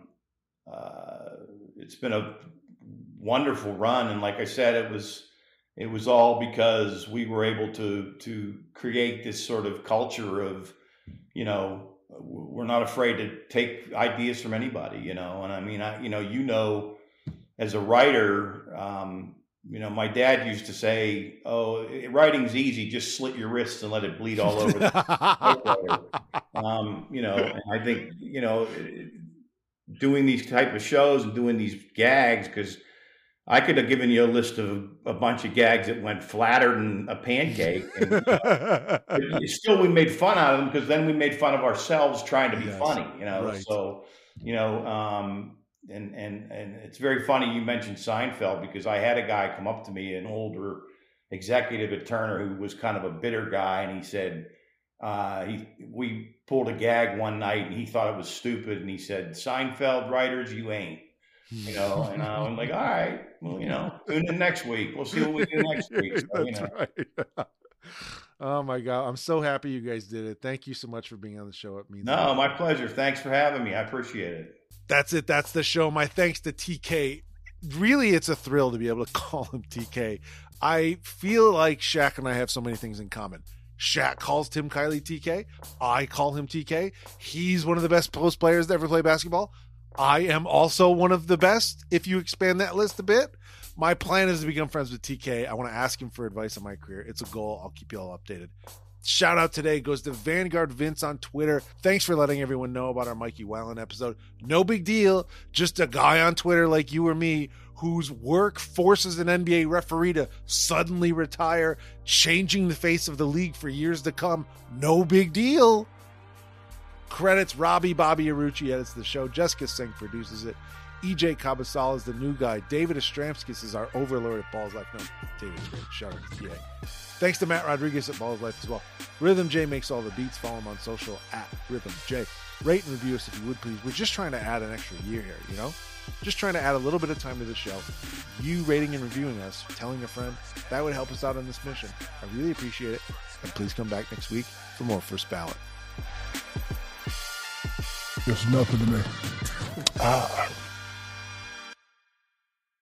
uh, it's been a wonderful run, and like I said, it was it was all because we were able to to create this sort of culture of you know we're not afraid to take ideas from anybody you know and i mean i you know you know as a writer um you know my dad used to say oh writing's easy just slit your wrists and let it bleed all over the um you know and i think you know doing these type of shows and doing these gags because I could have given you a list of a bunch of gags that went flatter than a pancake. And, but still, we made fun out of them because then we made fun of ourselves trying to be Yes, funny, you know. right. So, you know, um, and and and it's very funny you mentioned Seinfeld because I had a guy come up to me, an older executive at Turner, who was kind of a bitter guy, and he said, uh, he we pulled a gag one night, and he thought it was stupid, and he said, "Seinfeld writers, you ain't." You know, and I'm like, all right, well, you know, tune in next week. We'll see what we do next week. So, you know. right. oh my god, I'm so happy you guys did it. Thank you so much for being on the show. It means No, my pleasure. Thanks for having me. I appreciate it. That's it. That's the show. My thanks to TK. Really, it's a thrill to be able to call him TK. I feel like Shaq and I have so many things in common. Shaq calls Tim Kiely TK. I call him TK. He's one of the best post players to ever play basketball. I am also one of the best if you expand that list a bit. My plan is to become friends with TK. I want to ask him for advice on my career. It's a goal. I'll keep you all updated. Shout out today goes to Vanguard Vince on Twitter. Thanks for letting everyone know about our Mikey Whalen episode. No big deal. Just a guy on Twitter like you or me whose work forces an NBA referee to suddenly retire, changing the face of the league for years to come. No big deal. Credits Robbie Bobby Arucci edits the show. Jessica Singh produces it. EJ Cabasala is the new guy. David Astramskis is our overlord at Balls Life. No, David's great. Shout out to TA. Thanks to Matt Rodriguez at Balls Life as well. Rhythm J makes all the beats. Follow him on social at Rhythm J. Rate and review us if you would, please. We're just trying to add an extra year here, you know? Just trying to add a little bit of time to the show. You rating and reviewing us, telling a friend, that would help us out on this mission. I really appreciate it. And please come back next week for more First Ballot. It's nothing to me. Ah.